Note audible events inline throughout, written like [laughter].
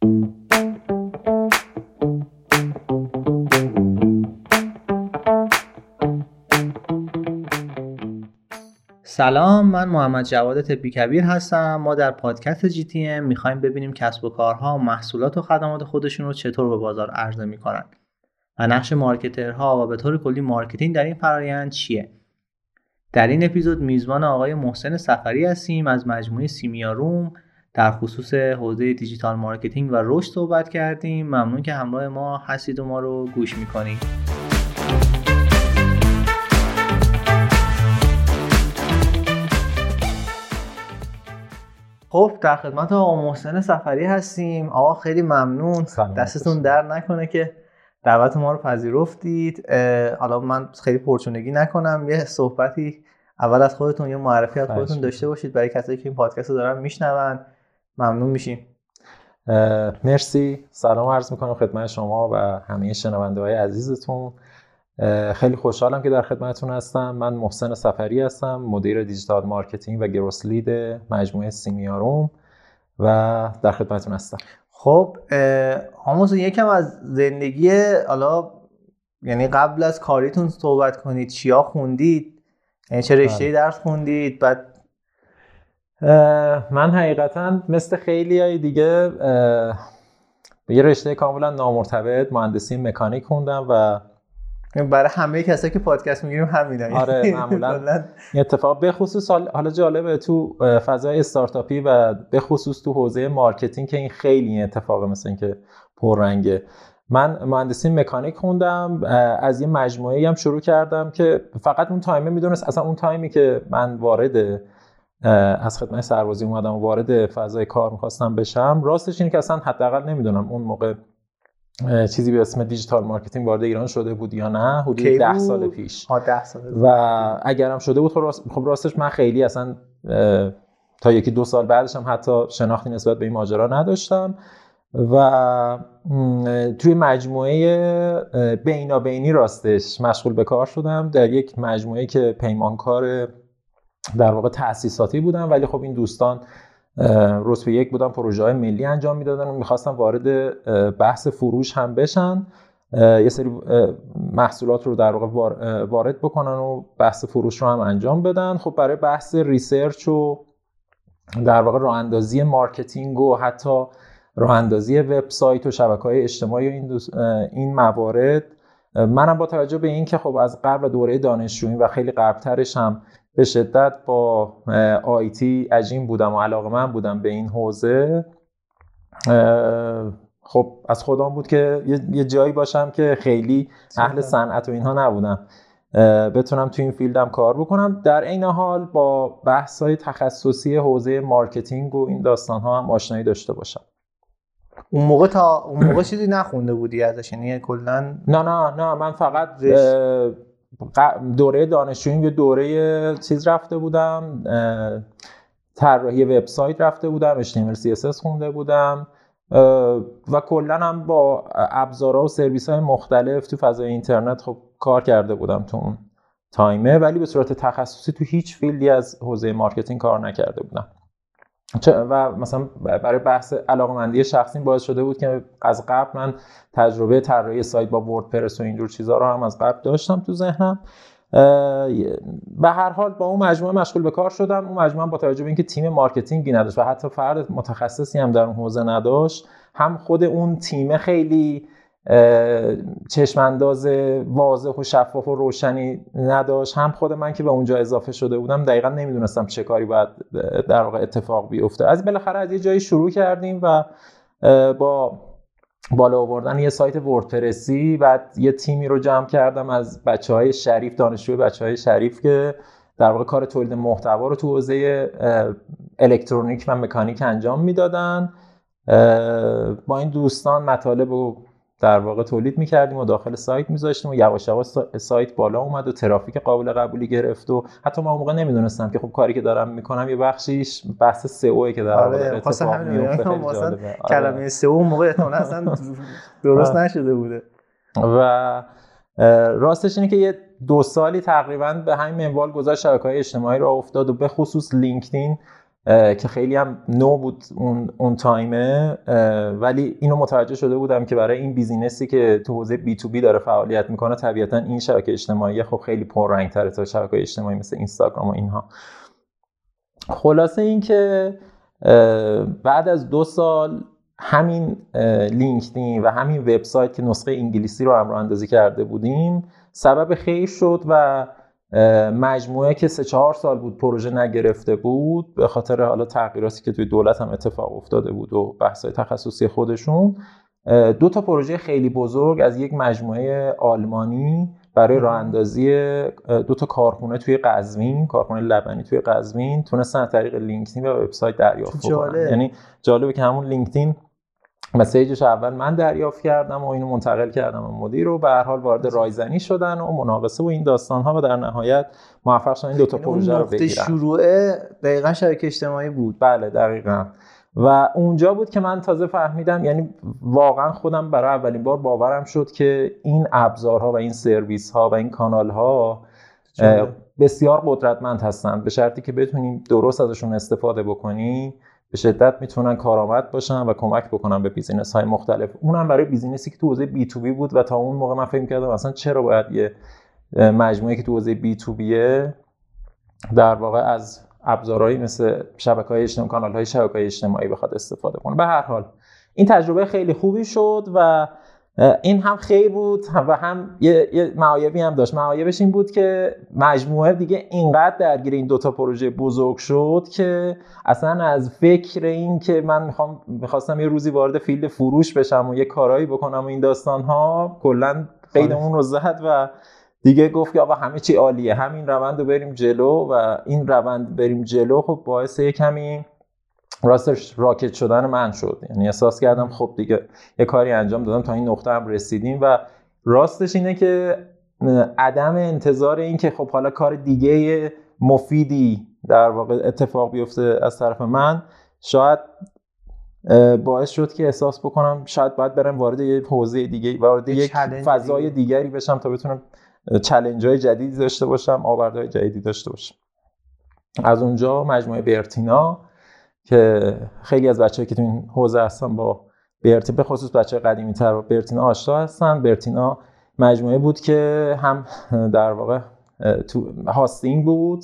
سلام من محمد جواد طبی کبیر هستم. ما در پادکست GTM می‌خوایم ببینیم کسب و کارها محصولات و خدمات خودشون رو چطور به بازار عرضه می‌کنن و نقش marketer ها و به طور کلی marketing در این فرایند چیه. در این اپیزود میزبان آقای محسن سفری هستیم. از مجموعه سیمیاروم در خصوص حوزه digital marketing و رشد صحبت کردیم. ممنون که همراه ما هستید و ما رو گوش می‌کنید. خب در خدمت آقا محسن سفری هستیم. آقا خیلی ممنون. دستتون درد نکنه که دعوت ما رو پذیرفتید. حالا من خیلی پرچونگی نکنم. یه صحبتی اول از خودتون یه معرفی از خودتون داشته باشید. برای کسایی که این پادکست رو دارن میشنون. ممنون میشیم. مرسی. سلام عرض می‌کنم خدمت شما و همه شنونده های عزیزتون خیلی خوشحالم که در خدمتتون هستم. من محسن سفری هستم مدیر digital marketing و growth lead مجموعه سیمیاروم و در خدمتتون هستم. خب آموز یکم از زندگی حالا یعنی قبل از کاریتون صحبت کنید چیا خوندید؟ یعنی چه رشته بله. درس خوندید؟ بعد من حقیقتا مثل خیلی های دیگه به یه رشته کاملا نامرتبط مهندسی مکانیک خوندم و برای همه کسایی که پادکست می‌گیریم همینه. آره [laughs] معمولا اتفاق. به خصوص حالا جالبه تو فضای استارتاپی و به خصوص تو حوزه marketing که این خیلی اتفاقه مثل اینکه پررنگه. من مهندسی مکانیک خوندم از یه مجموعه هم شروع کردم که فقط اون تایمه می‌دونست اصلا اون تایمی که من وارد از خدمت سربازی اومدم و وارد فضای کار می‌خواستم بشم. راستش اینه که اصلا حداقل نمی‌دونم اون موقع چیزی به اسم digital marketing وارد ایران شده بود یا نه. حدود ده سال پیش. ده سال و اگرم شده بود خب, خب راستش من خیلی اصلا تا یکی دو سال بعدش هم حتی شناختی نسبت به این ماجرا نداشتم. و توی مجموعه بینابینی راستش مشغول به کار شدم. در یک مجموعه که پیمانکار در واقع تأسیساتی بودم ولی خب این دوستان رتبه یک بودن پروژه های ملی انجام می‌دادن و می‌خواستن وارد بحث فروش هم بشن. یه سری محصولات رو در واقع وارد بکنن و بحث فروش رو هم انجام بدن. خب برای بحث ریسرچ و در واقع راه اندازی marketing و حتی راه اندازی وبسایت و شبکه های اجتماعی و این, این موارد منم با توجه به اینکه خب از قبل دوره دانشجویی و خیلی قبلترش هم به شدت با IT عجین بودم و علاقه من بودم به این حوزه. خب از خودم بود که یه جایی باشم که خیلی اهل صنعت و اینها نبودم. بتونم تو این field م کار بکنم. در عین حال با بحث های تخصصی حوزه marketing و این داستان ها هم آشنایی داشته باشم. اون موقع تا اون موقع چیزی نخونده بودی ازش؟ یعنی کلا نه نه نه من فقط دوره دانشجویی یه دوره چیز رفته بودم طراحی وبسایت رفته بودم HTML CSS خونده بودم و کلا هم با ابزارها و سرویس های مختلف تو فضای اینترنت خب کار کرده بودم تو اون تایمه ولی به صورت تخصصی تو هیچ field ی از حوزه marketing کار نکرده بودم. و مثلا برای بحث علاقمندی شخصی باعث شده بود که از قبل من تجربه طراحی سایت با وردپرس و اینجور چیزها رو هم از قبل داشتم تو ذهنم. به هر حال با اون مجموعه مشغول به کار شدم. اون مجموعه با توجه به اینکه تیم marketing ی نداشت و حتی فرد متخصصی هم در اون حوزه نداشت هم خود اون تیم خیلی چشم انداز واضح و شفاف و روشنی نداشت. هم خود من که به اونجا اضافه شده بودم دقیقا نمی‌دونستم چه کاری باید در واقع اتفاق بیفته. از بالاخره از یه جایی شروع کردیم و با بالا آوردن یه سایت وردپرسی و یه تیمی رو جمع کردم از بچه های شریف دانشجوی بچه های شریف که در واقع کار تولید محتوا رو تو حوزه الکترونیک و مکانیک انجام می‌دادن. با این دوستان مطالب و در واقع تولید می‌کردیم و داخل سایت میذاشتیم و یواش یواش سایت بالا اومد و ترافیک قابل قبولی گرفت و حتی ما موقع نمی‌دونستم که خب کاری که دارم می‌کنم یه بخشیش بحث سئو که در واقع آره، اتفاق میفته آره. کلمه سئو موقع اصلا [laughs] درست نشده بوده. و راستش اینه که یه دو سالی تقریبا به همین منوال گذشت شبکه های اجتماعی راه افتاد و به خصوص لینکدین که خیلی هم نو بود اون, اون تایمه ولی اینو متوجه شده بودم که برای این business ی که تو حوزه B to B داره فعالیت می‌کنه طبیعتا این شبکه اجتماعی خب خیلی پررنگ تره تا شبکه اجتماعی مثل اینستاگرام و اینها. خلاصه این که بعد از دو سال همین لینکدین و همین وبسایت که نسخه انگلیسی رو هم اندازی کرده بودیم سبب خیر شد و مجموعه که سه چهار سال بود پروژه نگرفته بود به خاطر حالا تغییراتی که توی دولت هم اتفاق افتاده بود و بحث‌های تخصصی خودشون دو تا پروژه خیلی بزرگ از یک مجموعه آلمانی برای راه اندازی دو تا کارخونه توی قزوین کارخونه لبنی توی قزوین تونستن از طریق لینکدین و وبسایت دریافت کنن یعنی جالبه که همون لینکدین مسیجش اول من دریافت کردم و اینو منتقل کردم و مدیر رو. به هر حال وارد رایزنی شدن و مناقصه و این داستان ها و در نهایت موفق شدن این دو تا پروژه رو بگیرن. شروع دقیقا شبکه اجتماعی بود. بله دقیقا. و اونجا بود که من تازه فهمیدم یعنی واقعا خودم برای اولین بار باورم شد که این ابزارها و این سرویس ها و این کانال ها بسیار قدرتمند هستند به شرطی که بتونیم درست ازشون استفاده بکنیم. به شدت می‌تونن کارآمد باشن و کمک بکنن به business های مختلف. اونم برای business ی که تو حوزه B to B بود و تا اون موقع من فکر کردم اصلا چرا باید یه مجموعه که تو حوزه B to B ه در واقع از ابزارهایی مثل شبکه های اجتماعی کانال های شبکه های اجتماعی بخواد استفاده کنه. به هر حال این تجربه خیلی خوبی شد و این هم خیر بود و هم یه, یه معایبی هم داشت. معایبش این بود که مجموعه دیگه اینقدر درگیر این دوتا پروژه بزرگ شد که اصلا از فکر این که من می‌خوام می‌خواستم یه روزی وارد فیلد فروش بشم و یه کارایی بکنم و این داستان ها کلا قیدمون رو زد و دیگه گفت که آقا همه چی عالیه. همین روند رو بریم جلو و این روند بریم جلو خب باعث یه کمی راستش راکت شدن من شد. یعنی احساس کردم خب دیگه یه کاری انجام دادم تا این نقطه هم رسیدیم و راستش اینه که عدم انتظار این که خب حالا کار دیگه مفیدی در واقع اتفاق بیفته از طرف من شاید باعث شد که احساس بکنم شاید باید برم وارد یه حوزه دیگه وارد یک فضای دیگری بشم تا بتونم چلنج های جدیدی داشته باشم آوردهای جدیدی داشته باشم. از اونجا مجموعه برتینا که خیلی از بچه‌ای که تو این حوزه هستن با برتی به خصوص بچه قدیمی تر با برتینا آشنا هستن. برتینا مجموعه بود که هم در واقع تو hosting بود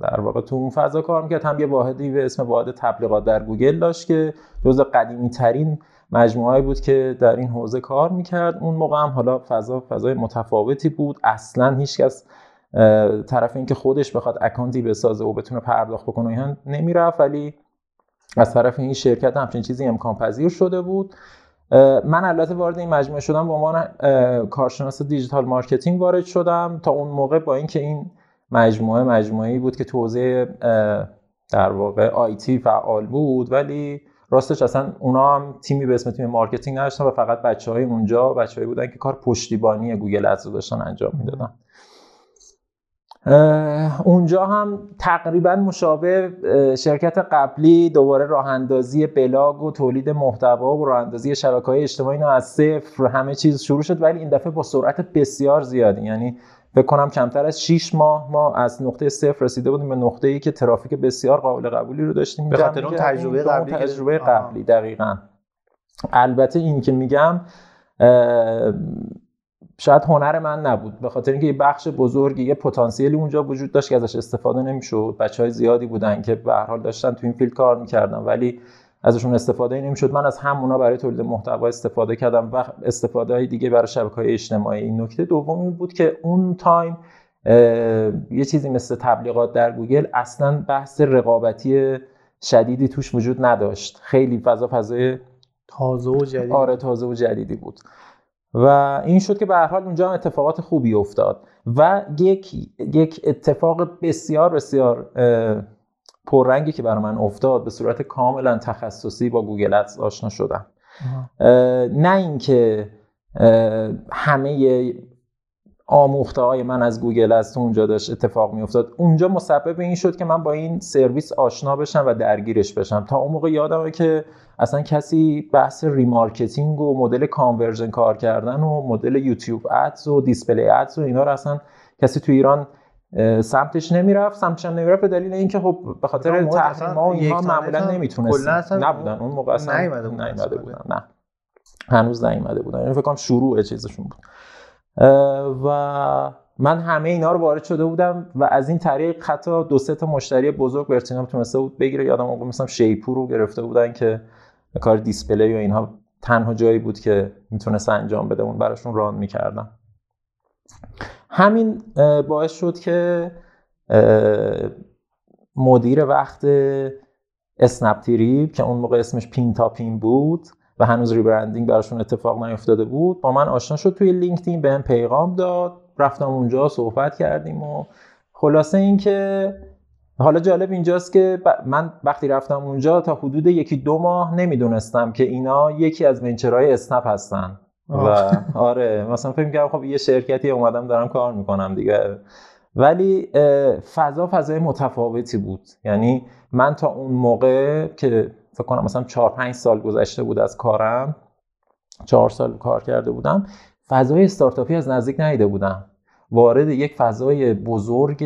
در واقع تو اون فضا کار می‌کرد. هم یه واحدی به اسم واحد تبلیغات در گوگل داشت که جز قدیمی ترین مجموعه بود که در این حوزه کار می‌کرد. اون موقع هم حالا فضا فضای متفاوتی بود. اصلا هیچکس طرف اینکه خودش بخواد account ی بسازه و بتونه پرداخت بکنه اینا نمی‌رفت. ولی از طرف این شرکت همچین چیزی امکان پذیر شده بود. من البته وارد این مجموعه شدم به عنوان کارشناس digital marketing وارد شدم تا اون موقع با اینکه این مجموعه مجموعه‌ای بود که تو حوزه در واقع IT فعال بود ولی راستش اصلا اونا هم تیمی به اسم تیم marketing نداشتن و فقط بچه های اونجا بچه‌هایی بودن که کار پشتیبانی Google Ads داشتن انجام می‌دادن. اونجا هم تقریبا مشابه شرکت قبلی دوباره راه اندازی بلاگ و تولید محتوا و راه اندازی شبکه های اجتماعی اینا از صفر همه چیز شروع شد ولی این دفعه با سرعت بسیار زیادی یعنی فکر کنم کمتر از 6 ماه ما از نقطه صفر رسیده بودیم به نقطه ای که ترافیک بسیار قابل قبولی رو داشتیم. به خاطر اون تجربه قبلی تجربه قبلی دقیقا. البته این که میگم شاید هنر من نبود. به خاطر اینکه یه بخش بزرگی یه پتانسیلی اونجا وجود داشت که ازش استفاده نمی‌شد. بچه های زیادی بودن که به هر حال داشتن تو این field کار می‌کردن. ولی ازشون استفاده نمی‌شد. من از همونا برای تولید محتوا استفاده کردم و استفاده های دیگه برای شبکه های اجتماعی. این نکته دومی بود که اون تایم یه چیزی مثل تبلیغات در گوگل اصلا بحث رقابتی شدیدی توش وجود نداشت. خیلی فضا فضای تازه و جدید. آره تازه و جدیدی بود. و این شد که به هر حال اونجا هم اتفاقات خوبی افتاد و یک یک اتفاق بسیار بسیار پررنگی که برای من افتاد به صورت کاملا تخصصی با Google Ads آشنا شدم. نه اینکه همه آموخته های من از گوگل از اونجا داشت اتفاق می افتاد اونجا مسبب این شد که من با این سرویس آشنا بشم و درگیرش بشم. تا اون موقع یادمه که اصلا کسی بحث remarketing و مدل conversion کار کردن و مدل YouTube Ads و display ads و اینا رو اصلا کسی تو ایران سمتش نمی‌رفت. سمتش هم نمی‌رفت به دلیل اینکه خب به خاطر تحریم ها و اینها معمولا نمی‌تونست نبودن. اون موقع اصلا نیومده بودن. نه. هنوز نیومده بودن. یعنی فکر کنم شروع چیزشون بود. و من همه اینا رو وارد شده بودم و از این طریق حتی دو سه تا مشتری بزرگ برتینام تونسته بود بگیره. یادم موقع مثلا شیپور رو گرفته بودن که کار دیسپلی و اینها تنها جایی بود که می‌تونست انجام بده. اون براشون ران می‌کردم. همین باعث شد که مدیر وقت اسنپ که اون موقع اسمش پین تا پین بود و هنوز rebranding براشون اتفاق نیفتاده بود با من آشنا شد توی لینکدین بهم پیغام داد. رفتم اونجا صحبت کردیم و خلاصه اینکه حالا جالب اینجاست که من وقتی رفتم اونجا تا حدود یکی دو ماه نمی‌دونستم که اینا یکی از venture های اسنپ هستن. و آره مثلا فکر می‌کردم خب یه شرکتی اومدم دارم کار می‌کنم دیگه. ولی فضا فضای متفاوتی بود. یعنی من تا اون موقع که فکر کنم مثلا 4 5 سال گذشته بود از کارم. 4 سال کار کرده بودم. فضای استارتاپی از نزدیک ندیده بودم. وارد یک فضای بزرگ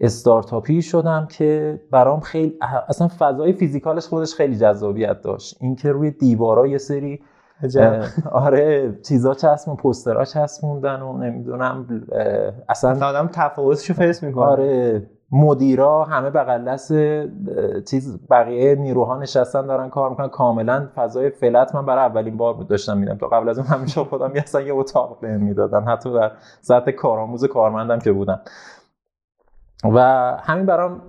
استارتاپی شدم که برام خیلی اصلا فضای فیزیکالش خودش خیلی جذابیت داشت. اینکه روی دیوارا یه سری آره چیزا چسبون پوسترها چسبوندن و نمی‌دونم اصلا آدم تفاوتشو face می‌کنه. آره مدیرا همه بغل دست چیز بقیه نیروها نشستن دارن کار می‌کنن. کاملا فضای flat من برای اولین بار داشتم می‌دیدم تا قبل از اون همیشه خودم اصلا یه اتاق بهم می‌دادن. حتی در سطح کارآموز کارمندم که بودم. و همین برام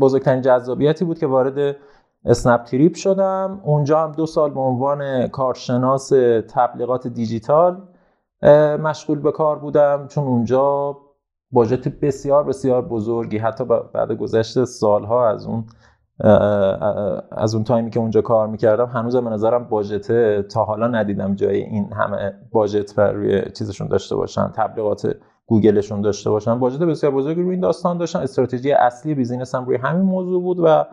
بزرگترین جذابیتی بود که وارد اسنپ تریپ شدم. اونجا هم دو سال به عنوان کارشناس تبلیغات دیجیتال مشغول به کار بودم. چون اونجا budget بسیار بسیار بزرگی. حتی بعد گذشت سالها از اون از اون تایمی که اونجا کار می‌کردم هنوز به نظرم budget تا حالا ندیدم جای این همه budget بر روی چیزشون داشته باشن تبلیغات گوگلشون داشته باشن. budget بسیار بزرگی روی این داستان داشتن. استراتژی اصلی business هم روی همین موضوع بود و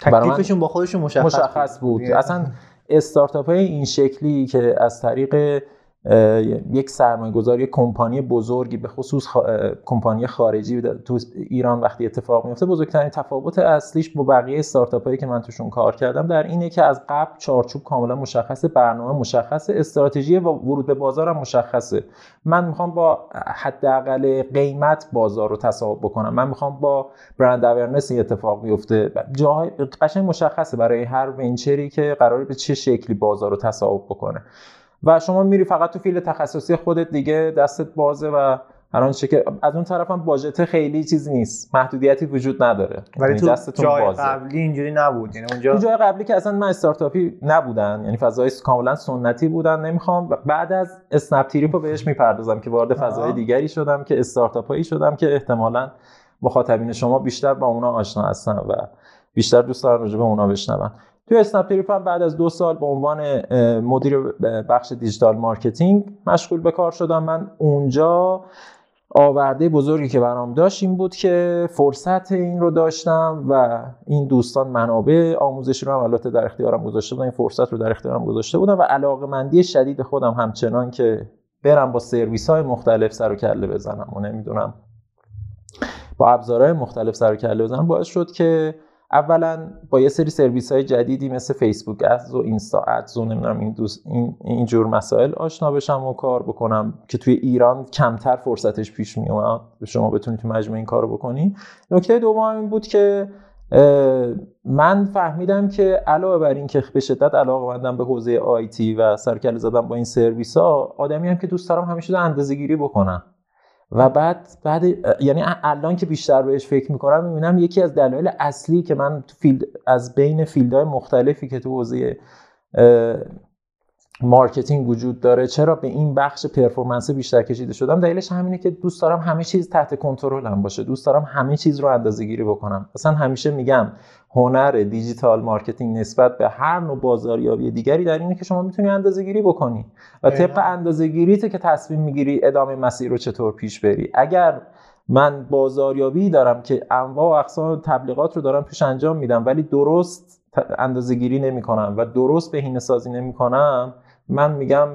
تکلیفشون با خودشون مشخص, مشخص بود, بود. اصلا استارتاپ های این شکلی که از طریق یک سرمایه گذاری کمپانی بزرگی به خصوص کمپانی خارجی تو ایران وقتی اتفاق میفته بزرگترین تفاوت اصلیش با بقیه استارتاپ هایی که من توشون کار کردم در اینه که از قبل چارچوب کاملا مشخص برنامه مشخص استراتژی و ورود به بازارم مشخصه. من می‌خوام با حداقل قیمت بازار رو تصاحب بکنم. من می‌خوام با brand awareness اتفاق بیفته. جاهای قشنگ مشخصه برای هر venture ی که قراره به چه شکلی بازار رو تصاحب بکنه. و شما میری فقط تو field تخصصی خودت دیگه دستت بازه و هر آنچه که از اون طرف هم budget خیلی چیزی نیست. محدودیتی وجود نداره. ولی یعنی تو جای بازه. قبلی اینجوری نبود. یعنی اونجا تو جای قبلی که اصلا من استارتاپی نبودن. یعنی فضای کاملا سنتی بودن. نمی‌خوام. بعد از اسنپ تریپ رو بهش می‌پردازم که وارد فضای دیگری شدم که استارتاپایی شدم که احتمالا مخاطبین شما بیشتر با اونا آشنا هستن و بیشتر دوست دارن راجع به اونا بشنون. توی اسنپ هم بعد از دو سال به عنوان مدیر بخش digital marketing مشغول به کار شدم. من اونجا آورده بزرگی که برام داشت این بود که فرصت این رو داشتم و این دوستان منابع آموزشی رو هم البته در اختیارم گذاشته بودن این فرصت رو در اختیارم گذاشته بودم و علاقه مندی شدید خودم همچنان که برم با سرویس های مختلف سر و کله بزنم و نمی‌دونم با ابزارهای مختلف سر و کله بزنم باعث شد که اولا با یه سری سرویس های جدیدی مثل فیسبوک ادز و اینستا ادز و نمی‌دونم این دوست این اینجور مسائل آشنا بشم و کار بکنم که توی ایران کمتر فرصتش پیش می اومد شما بتونید تو مجموعه این کارو بکنی نکته دوم این بود که من فهمیدم که علاوه بر اینکه به شدت علاقه مندم به حوزه آیتی و سرکل زدم با این سرویس ها آدمی هم که دوست دارم همیشه اندازه گیری بکنم. و بعد بعد یعنی الان که بیشتر بهش فکر می‌کنم می‌بینم یکی از دلایل اصلی که من field از بین field های مختلفی که تو حوزه marketing وجود داره. چرا به این بخش performance بیشتر کشیده شدم؟ دلیلش همینه که دوست دارم همه چیز تحت کنترلم باشه. دوست دارم همه چیز رو اندازه گیری بکنم. اصلا همیشه میگم هنر digital marketing نسبت به هر نوع بازاریابی دیگری در اینه که شما می‌تونی اندازه گیری بکنی. و طبق اندازه گیریته که تصمیم می‌گیری ادامه مسیر رو چطور پیش بری. اگر من بازاریابی دارم که انواع و اقسام تبلیغات رو دارم توش انجام میدم ولی درست اندازه گیری نمی کنم و درست بهینه سازی نمی کنم من میگم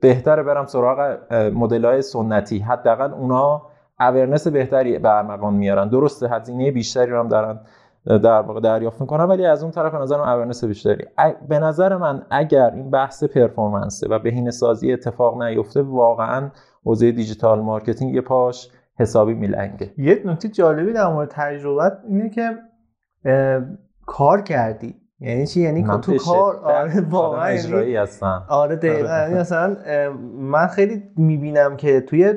بهتره برم سراغ مدل های سنتی. حداقل اونا اورنس بهتری به ارمغان میارن. درسته هزینه بیشتری رو هم دارن در واقع دریافت می‌کنن ولی از اون طرف به نظرم اورنس بیشتری. به نظر من اگر این بحث performance ه و بهینه سازی اتفاق نیفته واقعا حوزه digital marketing یه پاش حسابی میلنگه. یه نکته جالبی در مورد تجربت اینه که کار کردی. یعنی چی؟ یعنی تو کار؟ آره واقعا یعنی اجرایی هستن آره دقیقاً. آره. یعنی مثلا من خیلی می‌بینم که توی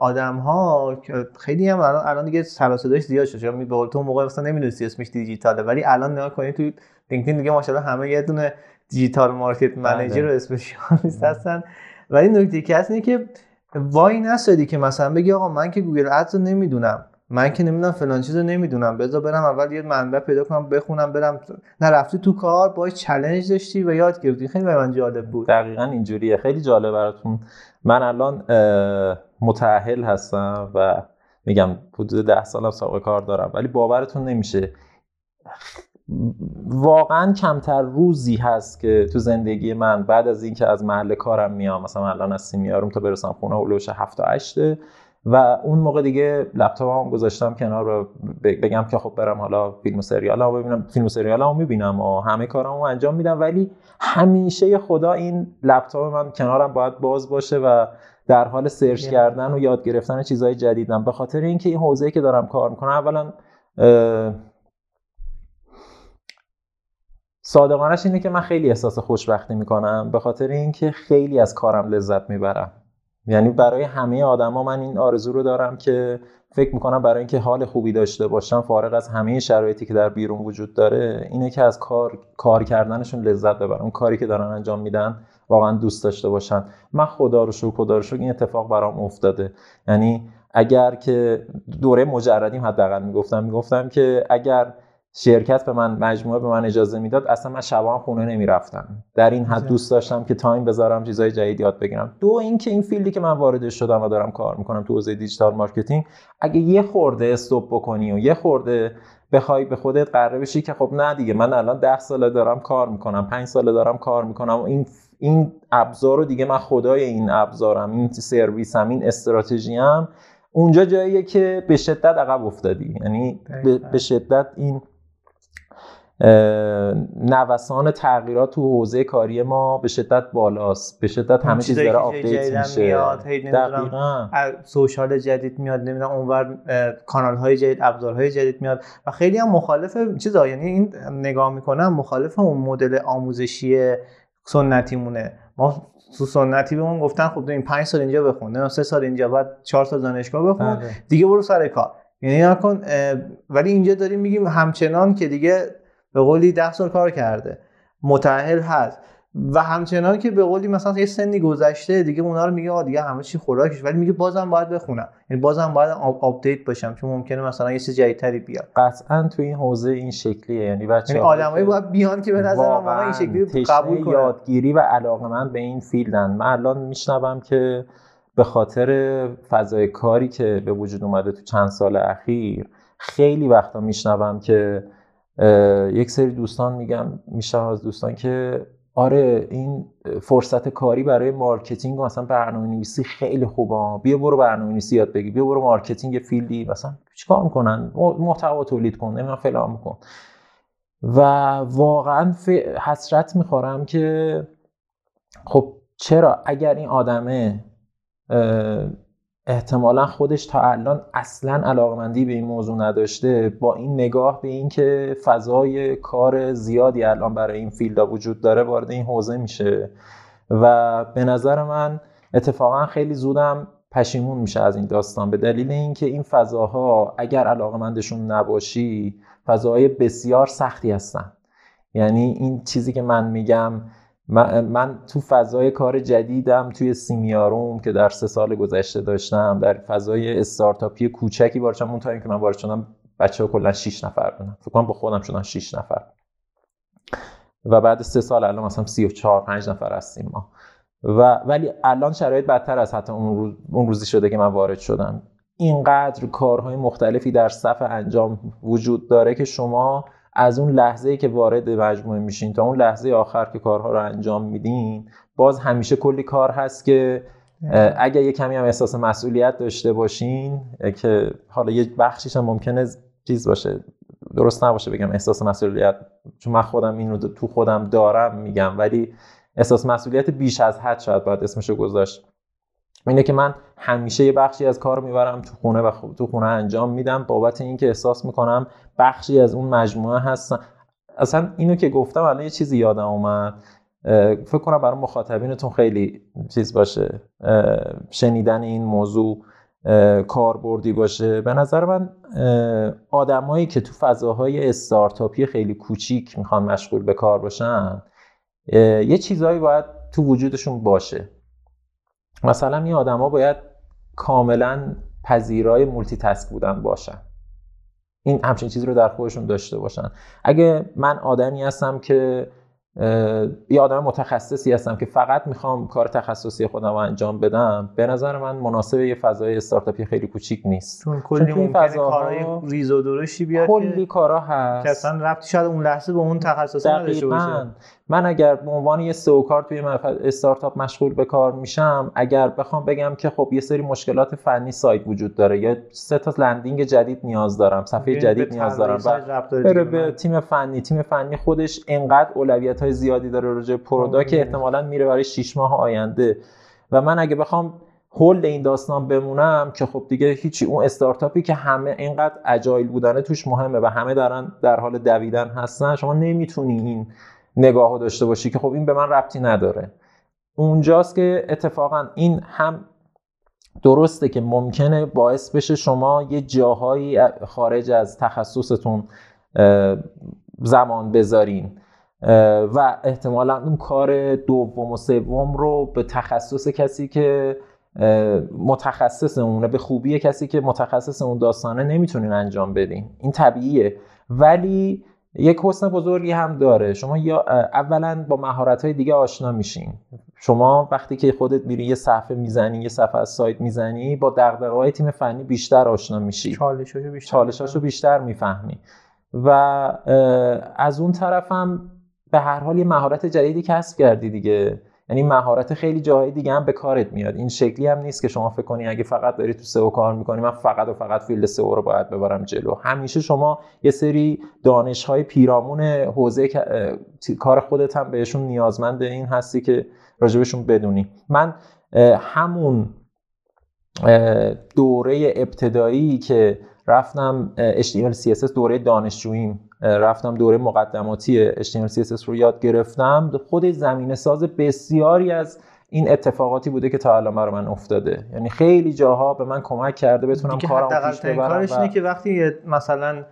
آدم ها خیلی هم الان الان دیگه سر زیاد شده می به تو موقع مثلا نمی‌دونستی اسمش دیجیتاله. ولی الان نگاه کنید توی لینکدین دیگه ماشاءالله همه یه دونه digital market manager و specialist هستن. ولی نکته که هست اینه که واینسادی که مثلا بگی آقا من که Google Ads رو نمی‌دونم. من که نمی‌دونم فلان چیزو نمی‌دونم. بذار برم اول یه منبع پیدا کنم بخونم برم. نه رفتی تو کار با چالش داشتی و یاد گرفتی. خیلی به من جالب بود. دقیقا اینجوریه. خیلی جالب براتون. من الان متأهل هستم و میگم حدود ده سالم سابقه کار دارم. ولی باورتون نمیشه. واقعا کمتر روزی هست که تو زندگی من بعد از اینکه از محل کارم میام. مثلا الان از سیمیارم تا برسم خونه اولوش هفت تا و اون موقع دیگه لپتاپ هم گذاشتم کنار رو بگم که خب برم حالا فیلم و سریال هم ببینم فیلم و سریال هم می‌بینم و همه کارم رو انجام میدم. ولی همیشه خدا این لپتاپ من کنارم باید باز باشه و در حال سرچ کردن و یاد گرفتن چیزهای جدیدم. به خاطر اینکه این حوزه‌ای که دارم کار می‌کنم اولا صادقانش اینه که من خیلی احساس خوشبختی می‌کنم. به خاطر اینکه خیلی از کارم لذت می‌برم. یعنی برای همه آدما من این آرزو رو دارم که فکر می‌کنم برای اینکه حال خوبی داشته باشم فارغ از همه شرایطی که در بیرون وجود داره اینه که از کار کار کردنشون لذت ببرن. اون کاری که دارن انجام میدن واقعا دوست داشته باشن. من خدا رو شکر خدا رو شکر این اتفاق برام افتاده. یعنی اگر که دوره مجردیم حداقل می‌گفتم می‌گفتم که اگر شرکت به من مجموعه به من اجازه می‌داد اصلا من شبا هم خونه نمی‌رفتم. در این حد دوست داشتم که time بذارم چیزای جدید یاد بگیرم. دو اینکه این field ی که من واردش شدم و دارم کار می‌کنم تو حوزه digital marketing اگه یه خورده stop بکنی و یه خورده بخوای به خودت غره بشی که خب نه دیگه من الان ده ساله دارم کار می‌کنم پنج ساله دارم کار می‌کنم و این این ابزار رو دیگه من خدای این ابزارم این سرویسم این استراتژیم اونجا جاییه که به شدت عقب افتادی. یعنی به شدت این نوسان تغییرات تو حوزه کاری ما به شدت بالاست. به شدت همه چیز داره update میشه. میاد social جدید میاد نمی‌دونم اونور کانال های جدید ابزارهای جدید میاد و خیلی هم مخالف چیزا. یعنی این نگاه می‌کنم مخالف اون مدل آموزشی سنتی مونه ما تو سنتی بهمون گفتن خب این 5 سال اینجا بخون 3 سال اینجا بعد 4 سال دانشگاه بخون بله. دیگه برو سر کار. یعنی نکن ولی اینجا داریم میگیم همچنان که دیگه به قولی ده سال کار کرده. متأهل هست. و همچنان که به قولی مثلا یه سنی گذشته دیگه اونا رو میگه آ دیگه همه چی خوراکش. ولی میگه بازم باید بخونم. یعنی بازم باید update باشم چون ممکنه مثلا یه چیز جدیدتری بیاد. قطعا تو این حوزه این شکلیه. یعنی بچه‌ها یعنی آدمایی باید بیان که به نظر من این شکلی قبول کنن. یادگیری و علاقه من به این field ن. من الان میشنوم که به خاطر فضای کاری که به وجود اومده تو چند سال اخیر خیلی وقتا میشنوم که یک سری دوستان میگم میشم از دوستان که آره این فرصت کاری برای marketing و مثلا برنامه نویسی خیلی خوبه. بیا برو برنامه نویسی یاد بگیر بیا برو marketing field ی. مثلا چیکار می‌کنن؟ محتوا تولید کن. نمی‌دونم فلان کن و واقعا حسرت می‌خورم که خب چرا اگر این آدمه احتمالا خودش تا الان اصلا علاقمندی به این موضوع نداشته. با این نگاه به اینکه فضای کار زیادی الان برای این فیلدا وجود داره وارد این حوزه میشه. و به نظر من اتفاقا خیلی زودم پشیمون میشه از این داستان به دلیل اینکه این فضاها اگر علاقمندشون نباشی فضاهای بسیار سختی هستن. یعنی این چیزی که من میگم من, تو فضای کار جدیدم توی سیمیاروم که در سه سال گذشته داشتم در فضای استارتاپی کوچکی وارد شدم اون تا که من وارد شدم بچه ها کلا 6 نفر بودن. فکر کنم با خودم شدن 6 نفر. و بعد سه سال الان مثلا 34 5 نفر هستیم ما. و ولی الان شرایط بدتر از حتی اون, روز، اون روزی شده که من وارد شدم. اینقدر کارهای مختلفی در صف انجام وجود داره که شما از اون لحظه ای که وارد مجموعه میشین تا اون لحظه آخر که کارها رو انجام میدین باز همیشه کلی کار هست که اگر یه کمی هم احساس مسئولیت داشته باشین که حالا یه بخشیش هم ممکنه چیز باشه. درست نباشه بگم احساس مسئولیت چون من خودم این رو تو خودم دارم میگم ولی احساس مسئولیت بیش از حد شاید باید اسمشو گذاشت. اینه که من همیشه یه بخشی از کار می‌برم تو خونه و تو خونه انجام میدم بابت اینکه احساس می‌کنم بخشی از اون مجموعه هستن. اصلا اینو که گفتم الان یه چیزی یادم اومد. فکر کنم برای مخاطبینتون خیلی چیز باشه. شنیدن این موضوع کاربردی باشه. به نظر من آدمایی که تو فضاهای استارتاپی خیلی کوچیک می‌خوان مشغول به کار باشن یه چیزهایی باید تو وجودشون باشه. مثلا این آدما باید کاملا پذیرای multitask بودن باشن. این همچین چیزی رو در خودشون داشته باشن. اگه من آدمی هستم که یه آدم متخصصی هستم که فقط می‌خوام کار تخصصی خودم رو انجام بدم به نظر من مناسب یه فضای استارتاپی خیلی کوچیک نیست. چون کلی ممکنه کارهای ریز و درشتی بیاد کلی کارا هست. که اصلا رفتی شاید اون لحظه به اون تخصص نداشته باشه. من اگر به عنوان یه سئو کار توی استارتاپ مشغول به کار میشم اگر بخوام بگم که خب یه سری مشکلات فنی سایت وجود داره یا سه تا لندینگ جدید نیاز دارم صفحه جدید نیاز دارم بره به تیم فنی تیم فنی خودش انقدر اولویت های زیادی داره راجع پرودا که احتمالا میره برای 6 ماه آینده. و من اگه بخوام هول این داستان بمونم که خب دیگه هیچی اون استارتاپی که همه اینقدر اجایل بودنه توش مهمه و همه دارن در حال دویدن هستن شما نمی‌تونی این نگاه داشته باشی که خب این به من ربطی نداره. اونجاست که اتفاقا این هم درسته که ممکنه باعث بشه شما یه جاهایی خارج از تخصصتون زمان بذارین. و احتمالا اون کار دوم و سوم رو به تخصص کسی که متخصص اونه به خوبی کسی که متخصص اون داستانه نمی‌تونین انجام بدین. این طبیعیه. ولی یک حسن بزرگی هم داره. شما یا اولا با مهارت های دیگه آشنا میشین. شما وقتی که خودت میری یه صفحه می‌زنی یه صفحه از سایت می‌زنی با دغدغه های تیم فنی بیشتر آشنا میشی. چالشاشو بیشتر چالشاشو بیشتر می‌فهمی. و از اون طرفم به هر حال یه مهارت جدیدی کسب کردی دیگه. یعنی مهارت خیلی جاهای دیگه هم به کارت میاد. این شکلی هم نیست که شما فکر کنی اگه فقط داری تو سئو کار می‌کنی من فقط و فقط فیلد سئو رو باید ببرم جلو. همیشه شما یه سری دانش های پیرامون حوزه کار خودت هم بهشون نیازمند این هستی که راجبشون بدونی. من همون دوره ابتدایی که رفتم HTML CSS دوره دانشجوییم. رفتم دوره مقدماتی HTML CSS رو یاد گرفتم. خود زمینه ساز بسیاری از این اتفاقاتی بوده که تا الان برای من افتاده. یعنی خیلی جاها به من کمک کرده بتونم کارم پیش ببرم کارش اینه که وقتی مثلا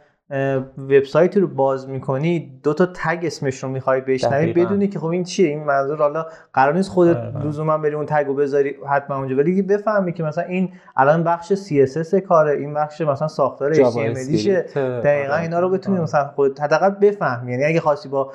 وبسایت رو باز می‌کنی دو تا تگ اسمش رو می‌خوای بشنوی بدونی که خب این چیه این منظور حالا قرار نیست خودت آره، لزوما بری اون تگ رو بذاری حتما اونجا. ولی بفهمی که مثلا این الان بخش CSS کاره این بخش مثلا ساختار HTML دقیقا اینا رو بتونی مثلا خود حداقل بفهمی. یعنی اگه خواستی با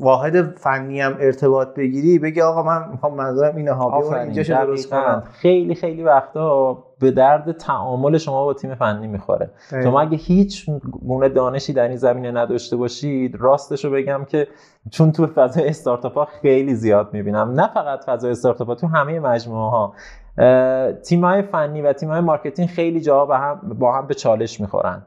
واحد فنی هم ارتباط بگیری بگی آقا من می‌خوام منظورم اینه ها اینجا درست کنم. خیلی خیلی وقتا به درد تعامل شما با تیم فنی می‌خوره. شما اگه هیچ گونه دانشی در این زمینه نداشته باشید؟ راستش رو بگم که چون تو فضای استارتاپ ها خیلی زیاد می‌بینم. نه فقط فضای استارتاپ ها تو همه مجموعه ها. تیم های فنی و تیم های marketing خیلی جا با هم, با هم به چالش می‌خورن.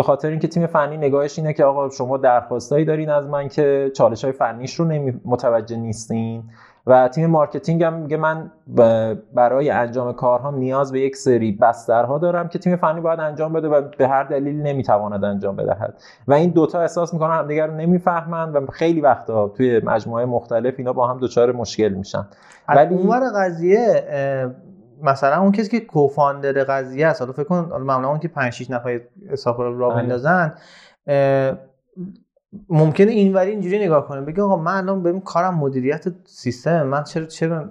به خاطر اینکه تیم فنی نگاهش اینه که آقا شما درخواستایی دارین از من که چالش های فنیش رو نمی متوجه نیستین. و تیم marketing هم میگه من برای انجام کارها نیاز به یک سری بسترها دارم که تیم فنی باید انجام بده و به هر دلیل نمی‌تواند انجام بدهد. و این دوتا احساس می‌کنن همدیگر رو نمی‌فهمن و خیلی وقتا توی مجموعه مختلف اینا با هم دچار مشکل میشن. ولی اونور قضیه مثلا اون کسی که کوفاندر قضیه است حالا فکر کن معمولا اون که 5 6 نفر حساب را بله. بندازن ممکنه اینوری اینجوری نگاه کنه بگه آقا من الان ببین کارم مدیریت سیستم من چرا چه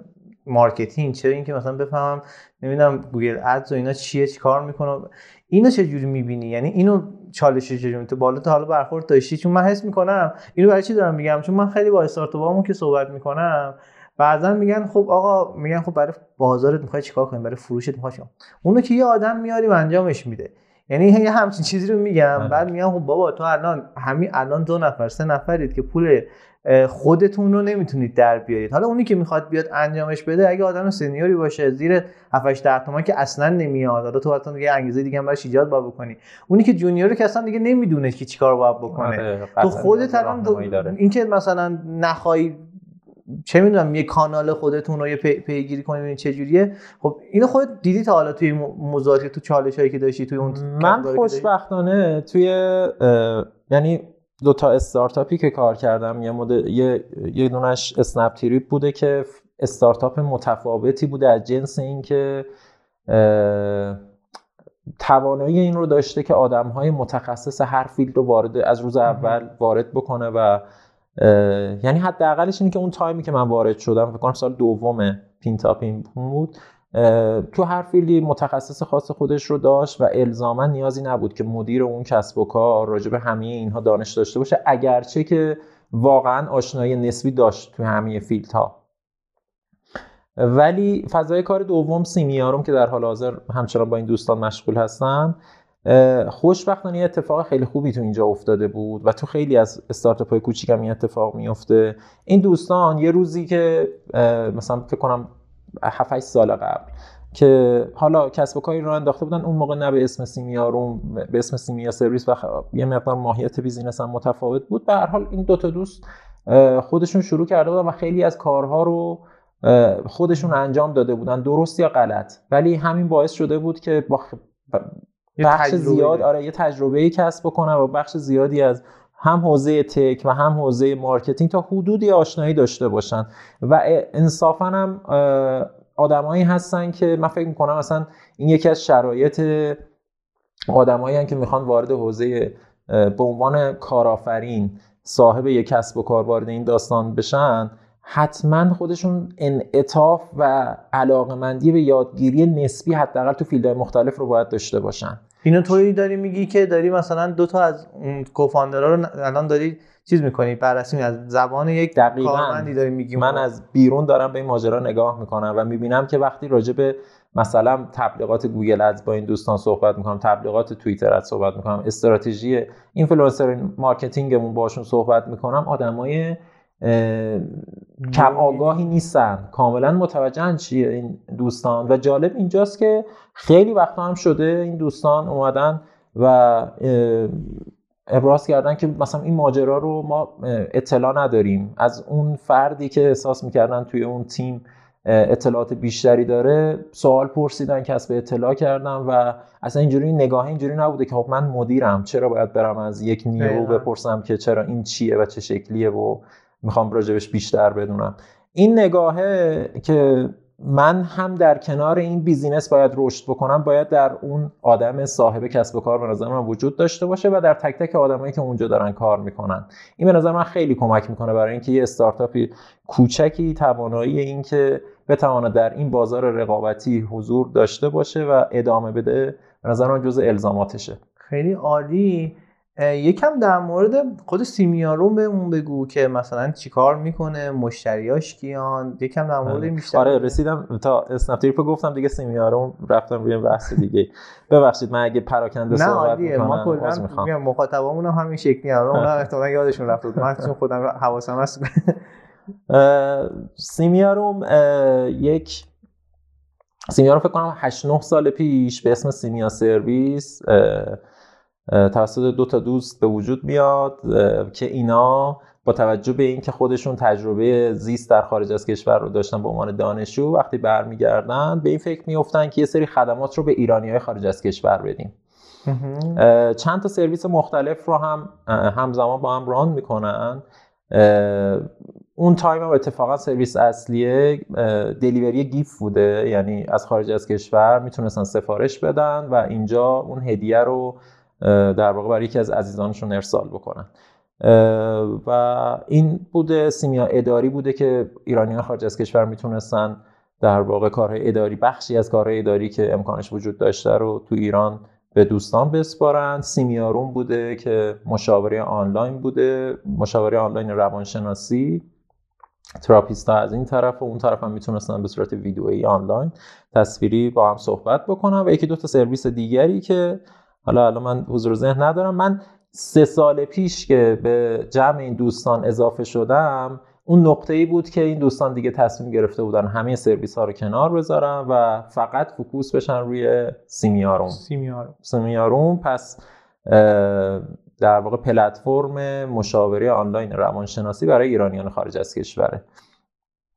marketing چرا اینکه مثلا بفهمم نمی‌دونم Google Ads و اینا چیه چی کار می‌کنه اینو چه جوری می‌بینی؟ یعنی اینو چالش چجوری تو بالا تا حالا برخورد داشتی چون من حس می‌کنم اینو برای چی دارم میگم؟ چون من خیلی با استارتاپامون که صحبت می‌کنم بعضا میگن خب آقا میگن خب برای بازارت می‌خوای چیکار کنی؟ برای فروشت می‌خوای اونو که یه آدم میاری و انجامش میده. یعنی یه همچین چیزی رو میگم. آره. بعد میگم خب بابا تو الان همین الان دو نفر سه نفرید که پول خودتون رو نمی‌تونید در بیارید. حالا اونی که می‌خواد بیاد انجامش بده اگه آدم سنیوری باشه زیر 7 8 تومن که اصلا نمیاد. حالا تو اصلا دیگه انگیزه دیگه براش ایجاد با بکنی. اونی که جونیوره که اصلا دیگه نمی‌دونه که چیکار باید بکنه. آره، تو خودت الان. اینکه مثلا نخوای چه می‌دونم یه کانال خودتون رو یه پی- پیگیری کنید ببینید چه جوریه خب اینو خودت دیدی تا حالا توی م- موضوعاتی تو چالش هایی که داشتی توی اون من؟ خوشبختانه توی اه، یعنی دو تا استارتاپی که کار کردم یه مدل یه یه دونش اسنپ تریپ بوده که استارتاپ متفاوتی بوده از جنس اینکه اه، توانایی این رو داشته که آدم های متخصص هر field رو وارد از روز اول وارد بکنه و یعنی حداقلش اینه که اون time ی که من وارد شدم فکر کنم سال دوم پینتاپین بود اه، تو هر field ی متخصص خاص خودش رو داشت و الزاما نیازی نبود که مدیر اون کسب و کار راجع به همه اینها دانش داشته باشه اگرچه که واقعا آشنایی نسبی داشت تو همه فیلدها. ولی فضای کار دوم سیمیاروم که در حال حاضر همچنان با این دوستان مشغول هستم خوشبختانه یه اتفاق خیلی خوبی تو اینجا افتاده بود و تو خیلی از استارتاپ های کوچیک هم این اتفاق میفته این دوستان یه روزی که مثلا فکر کنم 7 سال قبل که حالا کسب و کاری رو انداخته بودن اون موقع نه به اسم سیمیاروم به اسم سیمیا سرویس و یه مقدار ماهیت business هم متفاوت بود. به هر حال این دو تا دوست خودشون شروع کرده بودن و خیلی از کارها رو خودشون انجام داده بودن درست یا غلط. ولی همین باعث شده بود که با بخش تجربه زیاد. آره یه تجربه کسب بکنم و بخش زیادی از هم حوزه tech و هم حوزه marketing تا حدودی آشنایی داشته باشن و انصافا هم آدمایی هستن که من فکر می‌کنم مثلا این یکی از شرایط آدمایی که می‌خوان وارد حوزه به عنوان کارآفرین صاحب یک کسب و کار وارد این داستان بشن حتما خودشون انعطاف و علاقمندی به یادگیری نسبی حداقل تو فیلدهای مختلف رو باید داشته باشن اینو توی داری میگی که داری مثلا دو تا از اون کوفاندرها رو الان داری چیز می‌کنی بررسی از زبان یک دقیقاً. کارمندی داری میگی من از بیرون دارم به این ماجرا نگاه می‌کنم و می‌بینم که وقتی راجع به مثلا تبلیغات گوگل Ads با این دوستان صحبت می‌کنم تبلیغات توییتر Ads صحبت می‌کنم استراتژی influencer marketing مون باشون صحبت می‌کنم آدمای کم آگاهی نیستن. کاملا متوجهن چیه این دوستان. و جالب اینجاست که خیلی وقتا هم شده این دوستان اومدن و ابراز کردن که مثلا این ماجرا رو ما اطلاع نداریم. از اون فردی که احساس می‌کردن توی اون تیم اطلاعات بیشتری داره سوال پرسیدن کسب اطلاع کردن و اصلا اینجوری نگاه اینجوری نبوده که خب من مدیرم چرا باید برم از یک نیرو. بپرسم که چرا این چیه و چه شکلیه و می‌خوام راجبش بیشتر بدونم. این نگاهه که من هم در کنار این بیزینس باید رشد بکنم باید در اون آدم صاحب کسب و کار به نظر من وجود داشته باشه و در تک تک آدمایی که اونجا دارن کار می‌کنن. این به نظر من خیلی کمک می‌کنه برای اینکه یه استارتاپی کوچکی توانایی این که بتواند در این بازار رقابتی حضور داشته باشه و ادامه بده به نظر من جز الزاماتشه. خیلی عالی. یکم در مورد خود سیمیاروم بهمون بگو که مثلا چیکار می‌کنه مشتریاش کیان؟ یکم در مورد بیشتر آره رسیدم تا اسنپ تریپ گفتم دیگه سیمیارم رفتم روی بحث دیگه. ببخشید من اگه پراکنده صحبت ما می‌کنم عذر کلا میگم مخاطبامون هم همین شکلی هم اونا احتمالاً یادشون رفت. من چون خودم حواسم هست. [laughs] سیمیاروم یک سیمیاروم فکر کنم 8 9 سال پیش به اسم سیمیا سرویس توسط دو تا دوست به وجود میاد که اینا با توجه به اینکه خودشون تجربه زیست در خارج از کشور رو داشتن به عنوان دانشجو وقتی برمیگردن به این فکر میفتن که یه سری خدمات رو به ایرانی های خارج از کشور بدیم. چند تا سرویس مختلف رو هم همزمان با هم run می‌کنن. اون تایم هم اتفاقا سرویس اصلیه delivery gift بوده. یعنی از خارج از کشور می‌تونستن سفارش بدن و اینجا اون هدیه رو در واقع برای یکی از عزیزانشون ارسال بکنن. و این بوده سیمیا اداری بوده که ایرانیان خارج از کشور می‌تونستن در واقع کارهای اداری بخشی از کارهای اداری که امکانش وجود داشته رو تو ایران به دوستان بسپارن. سیمیاروم بوده که مشاوره آنلاین بوده مشاوره آنلاین روانشناسی therapist ها از این طرف و اون طرف هم می‌تونستن به صورت ویدیویی آنلاین تصویری با هم صحبت بکنن و یکی دو تا سرویس دیگری که حالا الان من حضور ذهن ندارم. من سه سال پیش که به جمع این دوستان اضافه شدم اون نقطه ای بود که این دوستان دیگه تصمیم گرفته بودن همه سرویس ها رو کنار بذارن و فقط focus بشن روی سیمیاروم سیمیاروم سیمیاروم پس در واقع پلتفرم مشاوره آنلاین روانشناسی برای ایرانیان خارج از کشوره.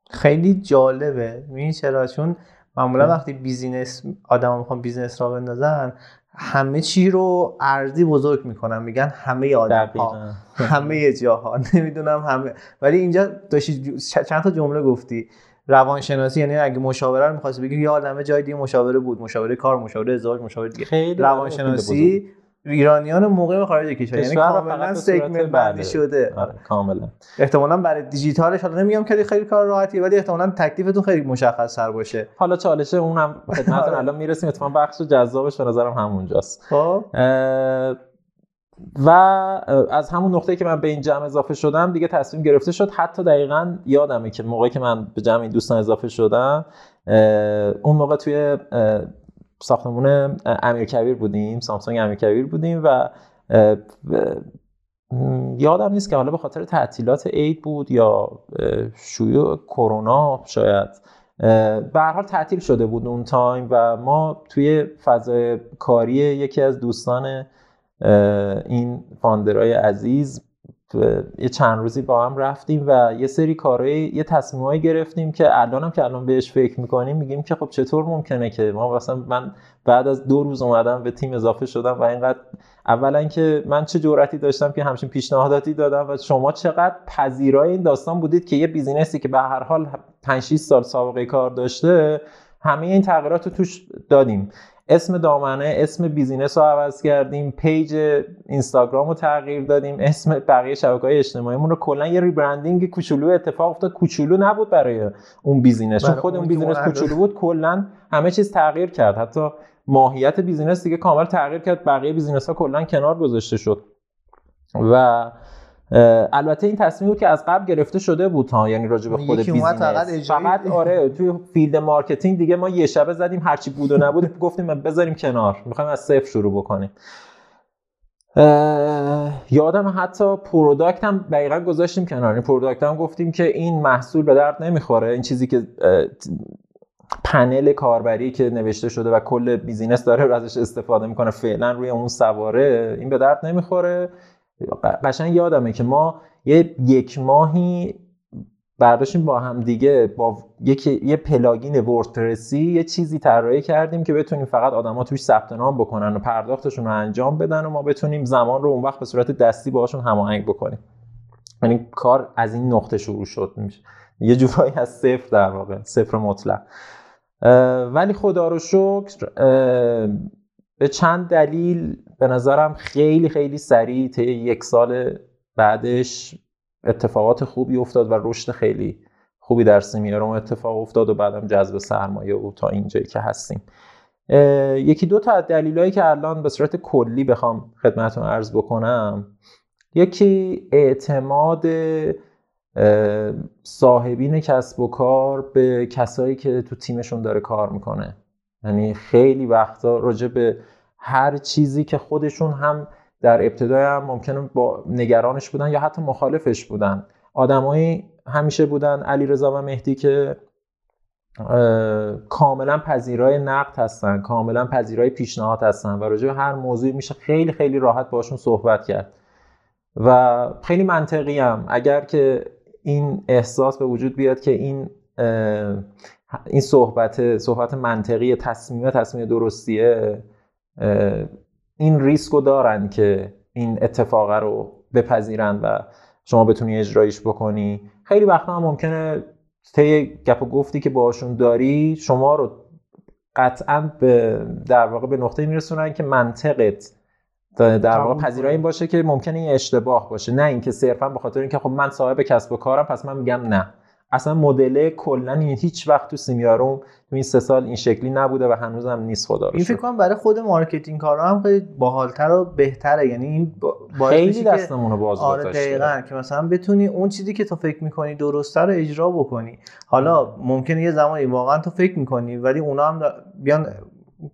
خیلی جالبه. می‌بینی چرا؟ چون معمولا وقتی business آدم می‌خوان business را بندازن همه چی رو ارزی بزرگ می‌کنن میگن همه آدم ها همه جاها. [laughs] نمی‌دونم همه. ولی اینجا داشتی چند تا جمله گفتی. روانشناسی یعنی اگه مشاوره رو می‌خواستی بگی یه عالمه جای دیگه مشاوره بود. مشاوره کار مشاوره ازدواج مشاوره دیگه. خیلی روانشناسی ایرانیان موقع خارج کشور یعنی کاملا به سگمنت. بندی شده. آره کاملا. احتمالا برای دیجیتالش حالا نمیگم که خیلی کار راحتیه ولی احتمالا تکلیفتون خیلی مشخص تر باشه. حالا چالشه اونم خدمتتون [laughs] آره. الان می‌رسیم. اتفاقا بخش جذابش به نظرم همونجاست. خب. و از همون نقطه که من به این جمع اضافه شدم دیگه تصمیم گرفته شد. حتی دقیقا یادمه که موقعی که من به جمع این دوستان اضافه شدم اون موقع توی ساختمون امیرکبیر بودیم ساختمون امیرکبیر بودیم و یادم نیست که حالا به خاطر تعطیلات عید بود یا شیوع کرونا شاید. به هر حال تعطیل شده بود اون تایم و ما توی فضای کاری یکی از دوستان این founder های عزیز یه چند روزی با هم رفتیم و یه سری کارهای یه تصمیمایی گرفتیم که الان هم که الان بهش فکر می‌کنیم میگیم که خب چطور ممکنه که ما مثلا من بعد از دو روز اومدم به تیم اضافه شدم و اینقدر اولا که من چه جرأتی داشتم که همچین پیشنهاداتی دادم و شما چقدر پذیرای این داستان بودید که یه business ی که به هر حال 5 6 سال سابقه کار داشته همه این تغییرات رو توش دادیم. اسم دامنه اسم business رو عوض کردیم page اینستاگرام رو تغییر دادیم اسم بقیه شبکه های اجتماعیمون رو کلا یه rebranding کوچولو اتفاق افتاد. کوچولو نبود برای اون business. چون خود اون business کوچولو بود کلا همه چیز تغییر کرد. حتی ماهیت business دیگه کامل تغییر کرد. بقیه business ها کلا کنار گذاشته شد. و البته این تصمیم بود که از قبل گرفته شده بود ها یعنی راجع به خود business فقط فقط [laughs] آره توی field marketing دیگه ما یه شبه زدیم هرچی بود و نبود. [laughs] گفتیم بذاریم کنار می‌خوایم از صفر شروع بکنیم. یادم حتی product هم دقیقا گذاشتیم کنار. این product هم گفتیم که این محصول به درد نمی‌خوره. این چیزی که پنل کاربری که نوشته شده و کل business داره ازش استفاده می‌کنه فعلا روی اون سواره این به درد نمی‌خوره. قشنگ یادمه که ما یه یک ماهی برداشتیم با هم دیگه با یک یه plugin وردپرسی یه چیزی طراحی کردیم که بتونیم فقط آدما توش ثبت نام بکنن و پرداختشون رو انجام بدن و ما بتونیم زمان رو اون وقت به صورت دستی باهاشون هماهنگ بکنیم. یعنی کار از این نقطه شروع شد. میشه یه جورایی از صفر در واقع صفر مطلق. ولی خدا رو شکر به چند دلیل به نظرم خیلی خیلی سریع طی یک سال بعدش اتفاقات خوبی افتاد و رشد خیلی خوبی در سیمیاروم اتفاق افتاد و بعدم جذب سرمایه و تا اینجایی که هستیم. یکی دو تا از دلایلی که الان به صورت کلی بخوام خدمتتون عرض بکنم یکی اعتماد صاحبین کسب و کار به کسایی که تو تیمشون داره کار می‌کنه. یعنی خیلی وقتا راجع به هر چیزی که خودشون هم در ابتدای هم ممکنه با نگرانش بودن یا حتی مخالفش بودن. آدمایی همیشه بودن علی رضا و مهدی که کاملا پذیرای نقد هستن کاملا پذیرای پیشنهاد هستن و راجع به هر موضوعی میشه خیلی خیلی راحت باشون صحبت کرد. و خیلی منطقی هم اگر که این احساس به وجود بیاد که این این صحبت صحبت منطقی تصمیم تصمیم درستیه این ریسک رو دارن که این اتفاق رو بپذیرن و شما بتونی اجرایش بکنی. خیلی وقتا هم ممکنه طی گپ و گفتی که باشون داری شما رو قطعا به در واقع به نقطه میرسونن که منطقت در واقع قبول پذیرای این. باشه که ممکنه این اشتباه باشه. نه اینکه صرفا به خاطر اینکه خب من صاحب کسب و کارم پس من میگم نه. اصلا مدل کلا این هیچ وقت تو سیمیاروم تو این سه سال این شکلی نبوده و هنوزم نیست خدا رو این فکر. کنم برای خود marketing کارا هم خیلی باحالتر و بهتره یعنی این با- باعث خیلی دستمون رو باز آره. دقیقا که مثلا بتونی اون چیزی که تو فکر می‌کنی درسته رو اجرا بکنی حالا ممکنه یه زمانی واقعا تو فکر می‌کنی ولی اونا هم بیان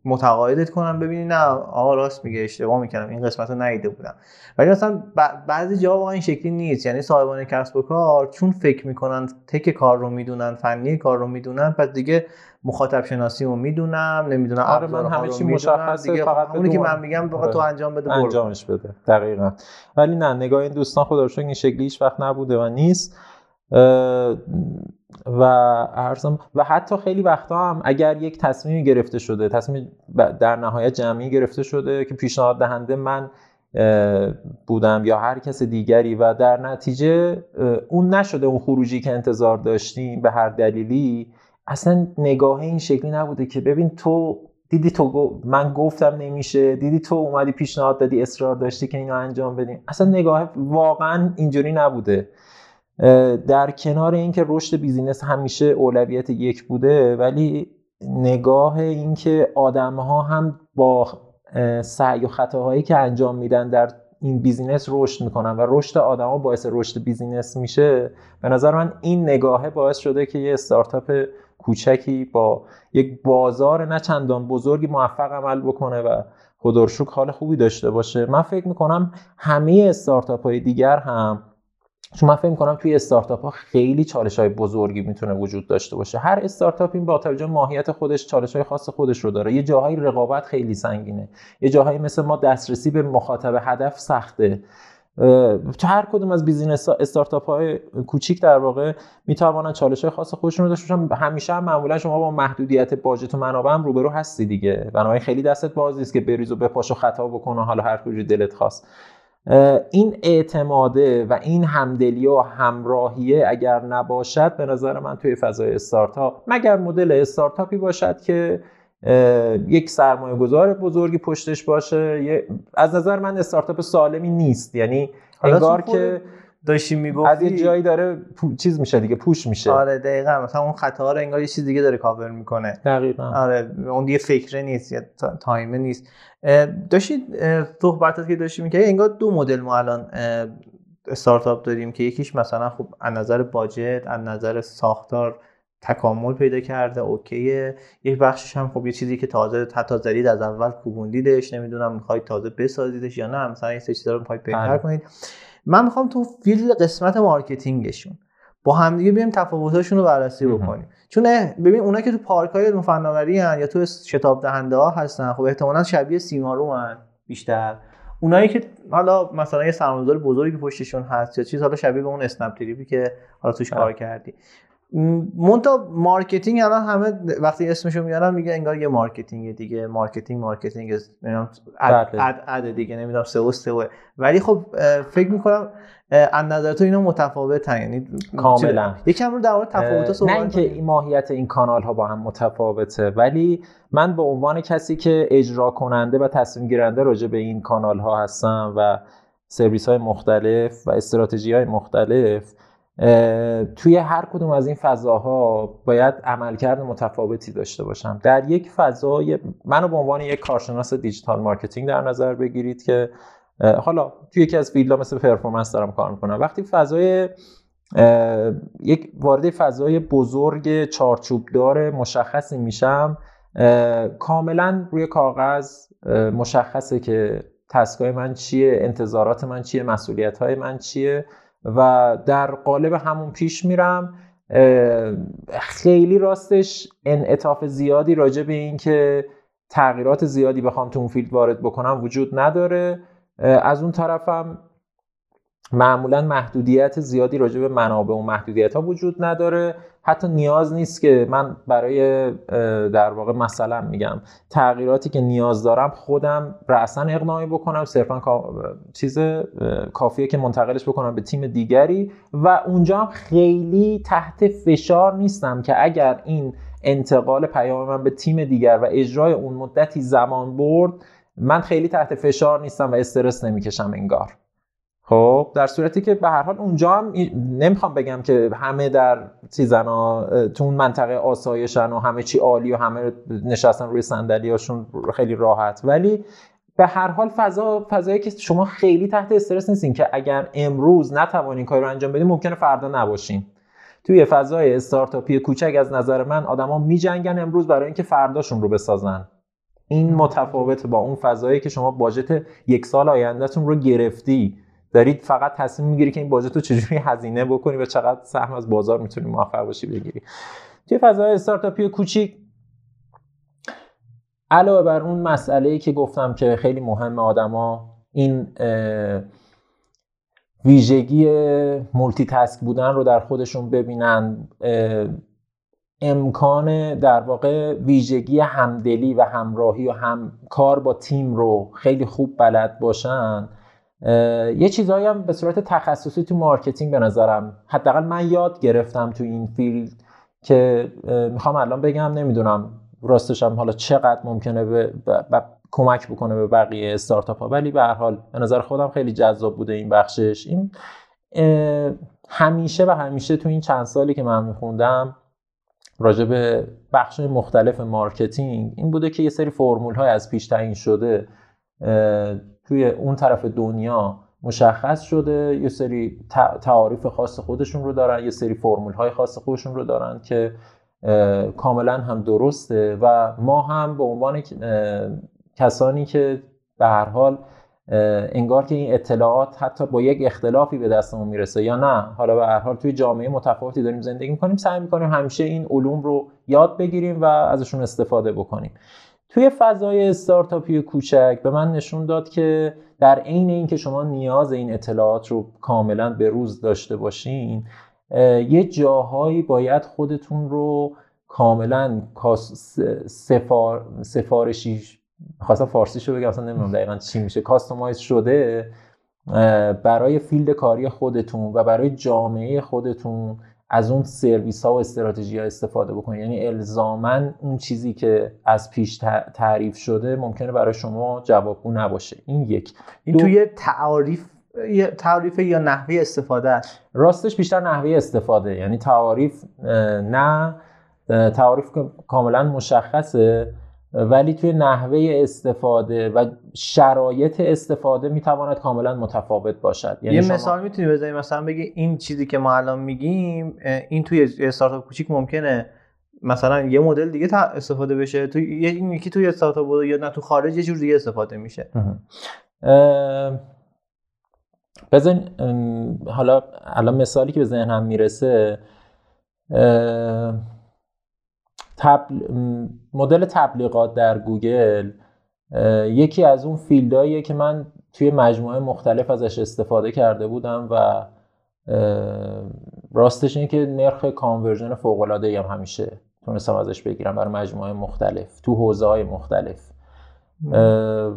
متقاعدت کنم ببینی نه آقا راست میگه اشتباه می‌کنم این قسمت رو ندیده بودم. ولی مثلا بعضی جا واقعا این شکلی نیست. یعنی صاحبان کسب و کار چون فکر می‌کنن تک کار رو می‌دونن فنی کار رو می‌دونن پس دیگه مخاطب شناسی رو می‌دونم نمی‌دونم آره من همه چی مشخصه دیگه فقط اونی که من میگم آره. تو انجام بده انجامش بده. دقیقا. ولی نه نگاه این دوستان خدا رو این شکلی هیچ وقت نبوده و نیست. و ارزم و حتی خیلی وقتا هم اگر یک تصمیمی گرفته شده تصمیم در نهایت جمعی گرفته شده که پیشنهاد دهنده من بودم یا هر کس دیگری و در نتیجه اون نشده اون خروجی که انتظار داشتیم به هر دلیلی اصلا نگاه این شکلی نبوده که ببین تو دیدی تو من گفتم نمیشه دیدی تو اومدی پیشنهاد دادی اصرار داشتی که اینو انجام بدیم اصلا نگاه واقعا اینجوری نبوده. در کنار اینکه رشد business همیشه اولویت یک بوده ولی نگاه اینکه آدم ها هم با سعی و خطاهایی که انجام میدن در این business رشد می‌کنن و رشد آدما باعث رشد business میشه به نظر من این نگاهه باعث شده که یه استارتاپ کوچکی با یک بازار نه چندان بزرگی موفق عمل بکنه و خدا حال خوبی داشته باشه. من فکر می‌کنم همه استارتاپ های دیگر هم چون من فکر کنم توی استارتاپ ها خیلی چالش های بزرگی می‌تونه وجود داشته باشه. هر استارتاپ این با توجه ماهیت خودش چالش های خاص خودش رو داره. یه جاهای رقابت خیلی سنگینه. یه جاهایی مثل ما دسترسی به مخاطب هدف سخته. تو هر کدوم از business ها استارتاپ های کوچیک در واقع می‌توانن چالش های خاص خودشون رو داشته باشن. همیشه هم معمولا شما با محدودیت budget و منابع هم روبرو هستی دیگه. بنابراین خیلی دستت باز نیست که بریز و بپاش و خطا بکنه حالا هر جوری دلت خواست. این اعتماده و این همدلی و همراهیه اگر نباشد به نظر من توی فضای استارتاپ مگر مدل استارتاپی باشد که یک سرمایه گذار بزرگی پشتش باشه؟ از نظر من استارتاپ سالمی نیست. یعنی انگار که داشتی می‌گفتی؟ از یه جایی داره چیز میشه دیگه پوش میشه. آره دقیقا. مثلا اون خطا رو انگار یه چیز دیگه داره کاور می‌کنه. دقیقا. آره اون دیگه فکره نیست یا تایمه نیست. داشتید صحبتات که داشتی می‌کنی انگار دو مدل ما الان استارتاپ داریم که یکیش مثلا خب از نظر budget از نظر ساختار تکامل پیدا کرده OK ـه. یک بخشش هم خب یه چیزی که تازه حتی زدید از اول کوبوندیدش نمی‌دونم می‌خواید تازه بسازیدش یا نه مثلا این سه چیزا رو می‌خواید بهتر بله. کنید. من می‌خوام تو field قسمت marketing شون با همدیگه بیایم تفاوتاشون رو بررسی بکنیم. چون ببین اونا که تو پارک های فناوری یا تو شتاب دهنده ها هستن خب احتمالاً شبیه سیمیارومن بیشتر. اونایی که حالا مثلا یه سرمایه‌گذار بزرگی پشتشون هست یا چیز حالا شبیه به اون اسنپ تریپی که حالا توش کار کردی. منتها marketing الان همه وقتی اسمشو میارن میگه انگار یه marketing دیگه. marketing marketing نمی‌دونم ad ad دیگه. نمی‌دونم SEO SEO ولی خب فکر می‌کنم از نظر تو اینا متفاوتن. یعنی کاملا. یکم رو در مورد تفاوت صحبت نه اینکه این ماهیت این کانال ها با هم متفاوته ولی من به عنوان کسی که اجرا کننده و تصمیم گیرنده راجع به این کانال ها هستم و سرویس های مختلف و استراتژی های مختلف توی هر کدوم از این فضاها باید عملکرد متفاوتی داشته باشم. در یک فضای منو به عنوان یک کارشناس digital marketing در نظر بگیرید که حالا توی یکی از field ها مثل performance دارم کار می‌کنم. وقتی فضای یک وارد فضای بزرگ چارچوبدار مشخصی میشم کاملا روی کاغذ مشخصه که task ای من چیه انتظارات من چیه مسئولیت های من چیه. و در قالب همون پیش میرم خیلی راستش انعطاف زیادی راجع به این که تغییرات زیادی بخوام تو اون فیلد وارد بکنم وجود نداره. از اون طرفم معمولا محدودیت زیادی راجع به منابع و محدودیت ها وجود نداره. حتی نیاز نیست که من برای در واقع مثلا میگم تغییراتی که نیاز دارم خودم رأسا اقناعی بکنم صرفا چیز کافیه که منتقلش بکنم به تیم دیگری و اونجا هم خیلی تحت فشار نیستم که اگر این انتقال پیام من به تیم دیگر و اجرای اون مدتی زمان برد من خیلی تحت فشار نیستم و استرس نمی‌کشم انگار. خب در صورتی که به هر حال اونجا هم نمی‌خوام بگم که همه در چیزنا تو اون منطقه آسایشن و همه چی عالی و همه نشستن روی صندلیاشون خیلی راحت. ولی به هر حال فضا فضایی که شما خیلی تحت استرس نیستین که اگر امروز نتوانین کاری رو انجام بدین ممکنه فردا نباشین. توی فضای استارتاپی کوچک از نظر من آدما میجنگن امروز برای اینکه فرداشون رو بسازن. این متفاوت با اون فضایی که شما باجت یک سال آیندهتون رو گرفتی. دارید فقط تصمیم می‌گیری که این باجت رو چجوری هزینه بکنی و چقدر سهم از بازار می‌تونی موفق باشی بگیری. توی فضای استارتاپی کوچیک علاوه بر اون مسئله ای که گفتم که خیلی مهم آدما این ویژگی multitask بودن رو در خودشون ببینن امکان در واقع ویژگی همدلی و همراهی و هم کار با تیم رو خیلی خوب بلد باشن. یه چیزهایی هم به صورت تخصصی تو marketing به نظرم حداقل من یاد گرفتم تو این field که می‌خوام الان بگم نمی‌دونم راستش هم حالا چقدر ممکنه به کمک بکنه به بقیه استارتاپ ها ولی به هر حال به نظر خودم خیلی جذاب بوده این بخشش. این همیشه و همیشه تو این چند سالی که من میخوندم راجع به بخش مختلف marketing این بوده که یه سری فرمول های از پیش تعیین شده توی اون طرف دنیا مشخص شده یه سری تعاریف خاص خودشون رو دارن یه سری فرمول های خاص خودشون رو دارن که کاملا هم درسته و ما هم به عنوان کسانی که به هر حال انگار که این اطلاعات حتی با یک اختلافی به دستمون می‌رسه یا نه. حالا به هر حال توی جامعه متفاوتی داریم زندگی می‌کنیم سعی می‌کنیم همیشه این علوم رو یاد بگیریم و ازشون استفاده بکنیم. توی فضای استارتاپی کوچک به من نشون داد که در عین اینکه شما نیاز این اطلاعات رو کاملا به روز داشته باشین یه جاهایی باید خودتون رو کاملا سفار... سفارشی خواستم فارسی شو بگم اصلا نمی‌دونم دقیقا چی میشه. customize شده برای field کاری خودتون و برای جامعه خودتون از اون سرویس ها و استراتژی ها استفاده بکنید یعنی الزاما اون چیزی که از پیش تعریف شده ممکنه برای شما جوابگو نباشه. این یک. این توی تعاریف تعریف یا نحوه استفاده است. راستش بیشتر نحوه استفاده. یعنی تعاریف نه تعاریف کاملا مشخصه. ولی توی نحوه استفاده و شرایط استفاده می‌تواند کاملا متفاوت باشد. یعنی یه مثال می‌تونی بزنی؟ مثلا بگی این چیزی که ما الان میگیم این توی استارتاپ کوچیک ممکنه مثلا یه مدل دیگه استفاده بشه تو این یکی توی استارتاپ بود یا نه تو خارج یه جور دیگه استفاده میشه. بزن حالا الان مثالی که به ذهنم می‌رسه مدل تبلیغات در گوگل یکی از اون field هاییه که من توی مجموعه مختلف ازش استفاده کرده بودم و راستش اینه که نرخ conversion فوق العاده هم همیشه تونستم ازش بگیرم برای مجموعه مختلف تو حوزه های مختلف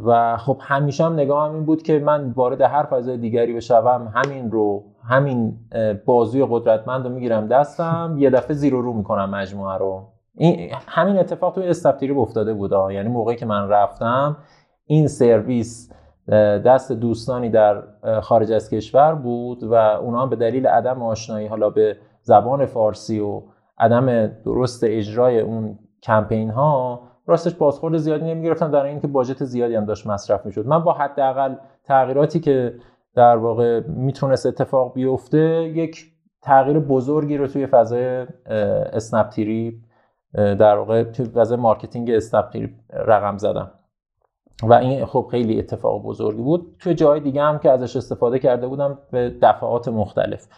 و خب همیشه هم نگاه هم این بود که من وارد هر فضای دیگری بشوم همین رو همین بازوی قدرتمند رو می‌گیرم دستم یه دفعه زیرو رو می‌کنم مجموعه رو. این همین اتفاق توی استفتیری افتاده بود یعنی موقعی که من رفتم این سرویس دست دوستانی در خارج از کشور بود و اونا به دلیل عدم آشنایی حالا به زبان فارسی و عدم درست اجرای اون کمپین ها راستش بازخورد زیادی نمی‌گرفتن در اینکه باجت زیادی هم داشت مصرف می‌شد. من با حداقل تغییراتی که در واقع می‌تونست اتفاق بیفته یک تغییر بزرگی رو توی فضای اسنپ‌تریپ در واقع تو وضع marketing اسنپ‌تریپ رقم زدم. و این خب خیلی اتفاق بزرگی بود. تو جای دیگه هم که ازش استفاده کرده بودم به دفعات مختلف.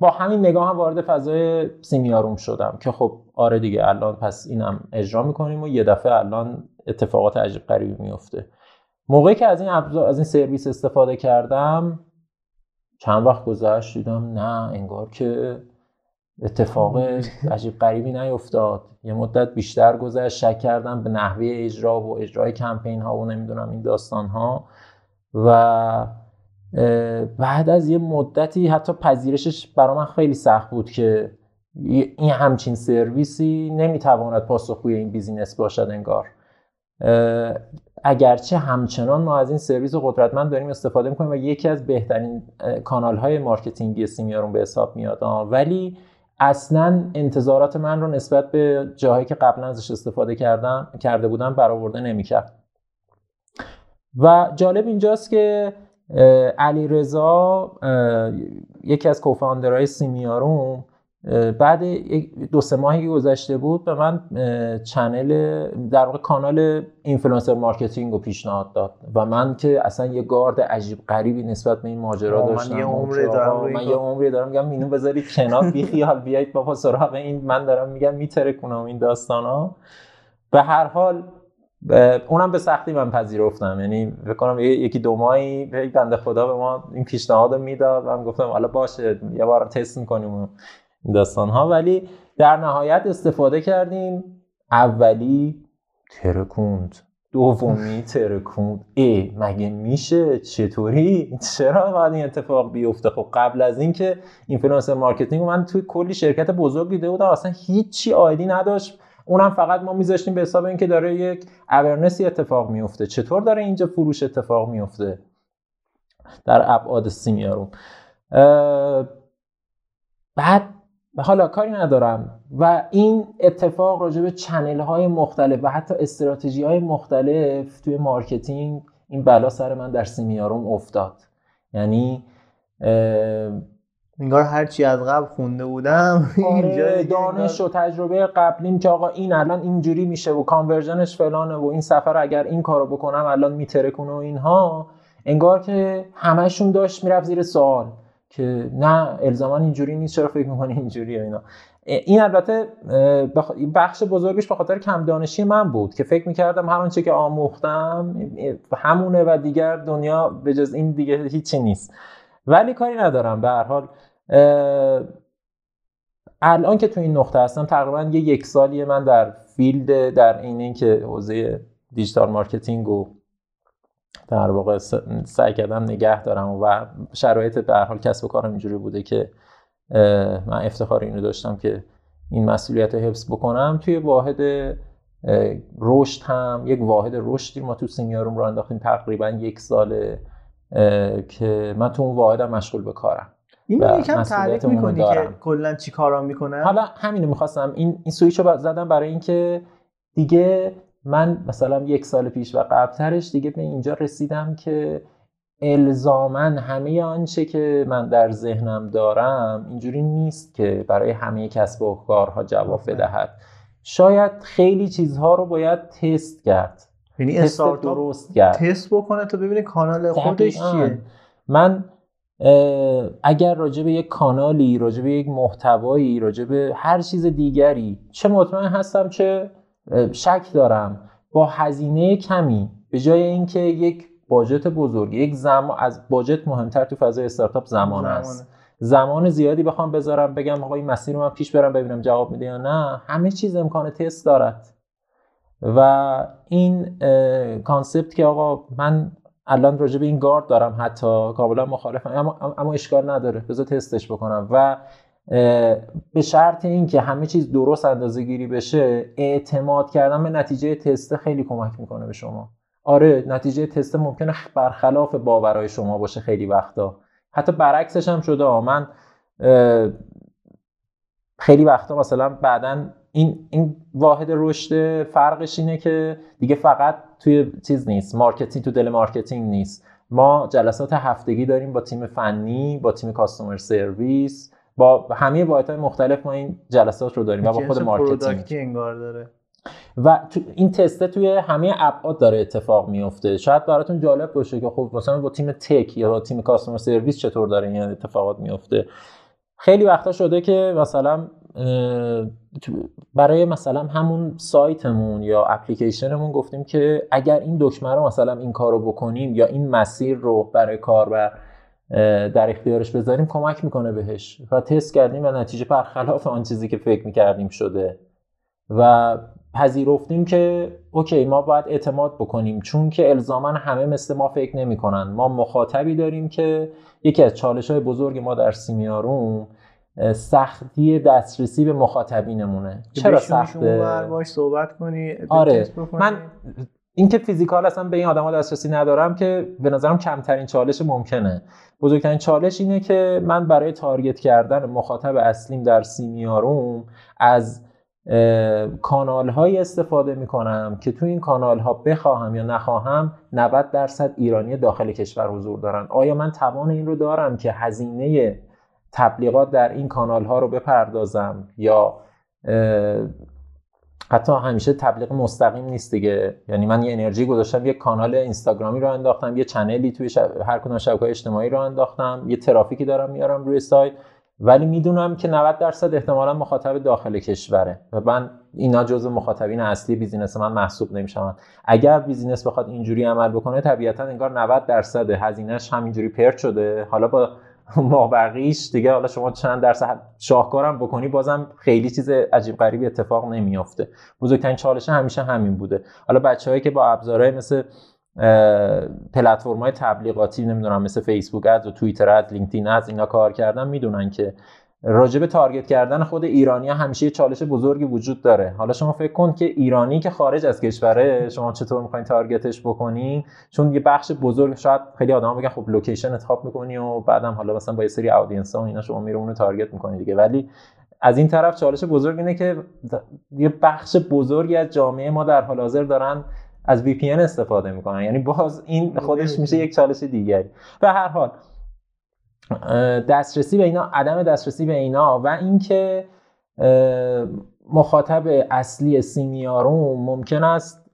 با همین نگاه هم وارد فضای سیمیاروم شدم که خب آره دیگه الان پس اینم اجرا می‌کنیم و یه دفعه الان اتفاقات عجیب غریبی میفته موقعی که از این از این سرویس استفاده کردم چند وقت گذشت دیدم نه انگار که اتفاق عجیب غریبی نیفتاد. یه مدت بیشتر گذشت شک کردم به نحوه اجرا و اجرای کمپین ها و نمی‌دونم این داستان ها و بعد از یه مدتی حتی پذیرشش برای من خیلی سخت بود که این همچین سرویسی نمی‌تواند پاسخگوی این بیزینس باشد انگار. اگرچه همچنان ما از این سرویس قدرتمند داریم استفاده می‌کنیم و یکی از بهترین کانال های marketing ی سیمیاروم به حساب میاد ولی اصلا انتظارات من رو نسبت به جاهایی که قبلا ازش استفاده کردم کرده بودم برآورده نمی‌کرد. و جالب اینجاست که علی رضا یکی از co-founder های سیمیاروم بعد دو سه ماهی که گذشته بود به من channel در واقع کانال influencer marketing رو پیشنهاد داد و من که اصلا یه گارد عجیب غریبی نسبت به این ماجرا داشتم من یه عمری دارم من یه عمری دارم میگم اینو بذارید کنار بی خیال بیایید بابا سراغ این من دارم میگم می‌ترکونم این داستان ها به هر حال اونم به سختی من پذیرفتم یعنی فکر کنم یکی دو ماهی یک بنده خدا به ما این پیشنهاد می‌داد و من گفتم حالا باشه یه بار تست می‌کنیم داستان ها ولی در نهایت استفاده کردیم. اولی ترکوند. دومی [laughs] ترکوند. ای مگه میشه؟ چطوری؟ چرا باید این اتفاق بیفته؟ خب قبل از اینکه influencer marketing من توی کلی شرکت بزرگ دیده بودم. اصلا هیچی عایدی نداشت. اونم فقط ما میذاشتیم به حساب اینکه داره یک awareness ی اتفاق میفته چطور داره اینجا فروش اتفاق میفته در ابعاد سیمیاروم بعد حالا کاری ندارم. و این اتفاق راجع به channel های مختلف و حتی استراتژی های مختلف توی marketing این بلا سر من در سیمیاروم افتاد. یعنی انگار هرچی از قبل خونده بودم آره دانش و تجربه قبلیم که آقا این الان اینجوری میشه و conversion ش فلانه و این سفر اگر این کارو بکنم الان میترکونه و اینها. انگار که همشون داشت می‌رفت زیر سوال. که نه الزاما اینجوری نیست چرا فکر می‌کنی اینجوری اینا. این البته بخش بزرگش به خاطر کم دانشی من بود که فکر می‌کردم هر آنچه که آموختم همونه و دیگر دنیا به جز این دیگه هیچی نیست. ولی کاری ندارم به هر حال. الان که تو این نقطه هستم تقریبا یه یک سالیه من در فیلد در این اینکه حوزه digital marketing و در واقع سعی کردم نگه دارم و شرایط به هر حال کسب و کارم اینجوری بوده که من افتخار اینو داشتم که این مسئولیت رو حفظ بکنم. توی واحد رشد هم یک واحد رشدی ما تو سیمیاروم رو انداختیم تقریبا یک ساله که من تو اون واحدم مشغول به کارم این یکم تعریف می‌کنی که کلا چی کارا می‌کنه حالا همینو می‌خواستم. این این سویچ رو زدم برای اینکه دیگه من مثلا یک سال پیش و قبلترش دیگه به اینجا رسیدم که الزامن همه آنچه که من در ذهنم دارم اینجوری نیست که برای همه کسب و کارها جواب بدهد. شاید خیلی چیزها رو باید تست کرد. یعنی استارتاپ درست کرد. تست بکنه تا ببینه کانال خودش چیه. من اگر راجع به یک کانالی راجع به یک محتوایی راجع به هر چیز دیگری چه مطمئن هستم چه شک دارم. با هزینه کمی. به جای اینکه یک budget بزرگ یک زمان از budget مهمتر تو فضای استارتاپ زمان است. زمان زیادی بخوام بذارم بگم آقا این مسیر رو من پیش برم ببینم جواب میده یا نه. همه چیز امکان تست دارد. و این concept که آقا من الان راجع به این گارد دارم حتی کاملا مخالفم اما, اما اشکال نداره. بذار تستش بکنم. و به شرط اینکه همه چیز درست اندازه گیری بشه اعتماد کردن به نتیجه تست خیلی کمک می‌کنه به شما. آره نتیجه تست ممکنه برخلاف باورهای شما باشه خیلی وقتا. حتی برعکسش هم شده. من خیلی وقتا مثلا بعدا این این واحد رشد فرقش اینه که دیگه فقط توی چیز نیست. marketing تو دل marketing نیست. ما جلسات هفتگی داریم با تیم فنی با تیم customer service با همه های مختلف ما این جلسات رو داریم و با خود marketing. انگار داره. و تو این تسته توی همه ابعاد داره اتفاق میفته شاید براتون جالب باشه که خب مثلا با تیم tech یا با تیم customer service چطور داره این اتفاقات میفته خیلی وقتا شده که مثلا برای مثلا همون سایتمون یا اپلیکیشنمون گفتیم که اگر این دکمه رو مثلا این کار رو بکنیم یا این مسیر رو برای کاربر در اختیارش بذاریم کمک می‌کنه بهش. و تست کردیم و نتیجه برخلاف آن چیزی که فکر می‌کردیم شده. و پذیرفتیم که اوکی ما باید اعتماد بکنیم. چون که الزاما همه مثل ما فکر نمی‌کنن. ما مخاطبی داریم که یکی از چالش های بزرگ ما در سیمیاروم سختی دسترسی به مخاطبینمونه. چرا سخته؟ باش صحبت کنی آره. من اینکه فیزیکال اصلا به این آدما دسترسی ندارم که به نظرم کمترین چالش ممکنه. بزرگترین چالش اینه که من برای تارگت کردن مخاطب اصلیم در سیمیاروم از کانال های استفاده می کنم که تو این کانال ها بخواهم یا نخواهم 90 درصد ایرانی داخل کشور حضور دارن. آیا من توان این رو دارم که هزینه تبلیغات در این کانال ها رو بپردازم یا حتی همیشه تبلیغ مستقیم نیست دیگه. یعنی من یه انرژی گذاشتم یه کانال اینستاگرامی رو انداختم یه چنلی توی هر کدوم شبکه اجتماعی رو انداختم یه ترافیکی دارم میارم روی سایت. ولی می‌دونم که 90 درصد احتمالا مخاطب داخل کشوره و من اینا جزء مخاطبین اصلی business من محسوب نمیشن اگر business بخواد اینجوری عمل بکنه طبیعتا انگار 90 درصد هزینهش همینجوری پرت شده. حالا با [laughs] مابقیش. دیگه حالا شما چند درصد شاهکارم بکنی بازم خیلی چیز عجیب غریبی اتفاق نمیافته. بزرگترین چالش همیشه همین بوده. حالا بچههایی که با ابزارهای مثل پلتفرم های تبلیغاتی نمی‌دونم مثل فیسبوک ad و توییتر ad لینکدین از اینا کار کردن می‌دونن که راجب target کردن خود ایرانی ها همیشه یه چالش بزرگی وجود داره. حالا شما فکر کن که ایرانی که خارج از کشوره شما چطور می‌خواین target ش بکنین؟ چون یه بخش بزرگ شاید خیلی آدما بگن خب location انتخاب می‌کنی و بعدم حالا مثلا با یه سری audience ها و اینا شما میره اونو target می‌کنی دیگه. ولی از این طرف چالش بزرگ اینه که یه بخش بزرگی از جامعه ما در حال حاضر دارن از VPN استفاده می‌کنن. یعنی باز این خودش میشه یک چالش دیگری به هر حال دسترسی به اینا عدم دسترسی به اینا و اینکه مخاطب اصلی سیمیاروم ممکن است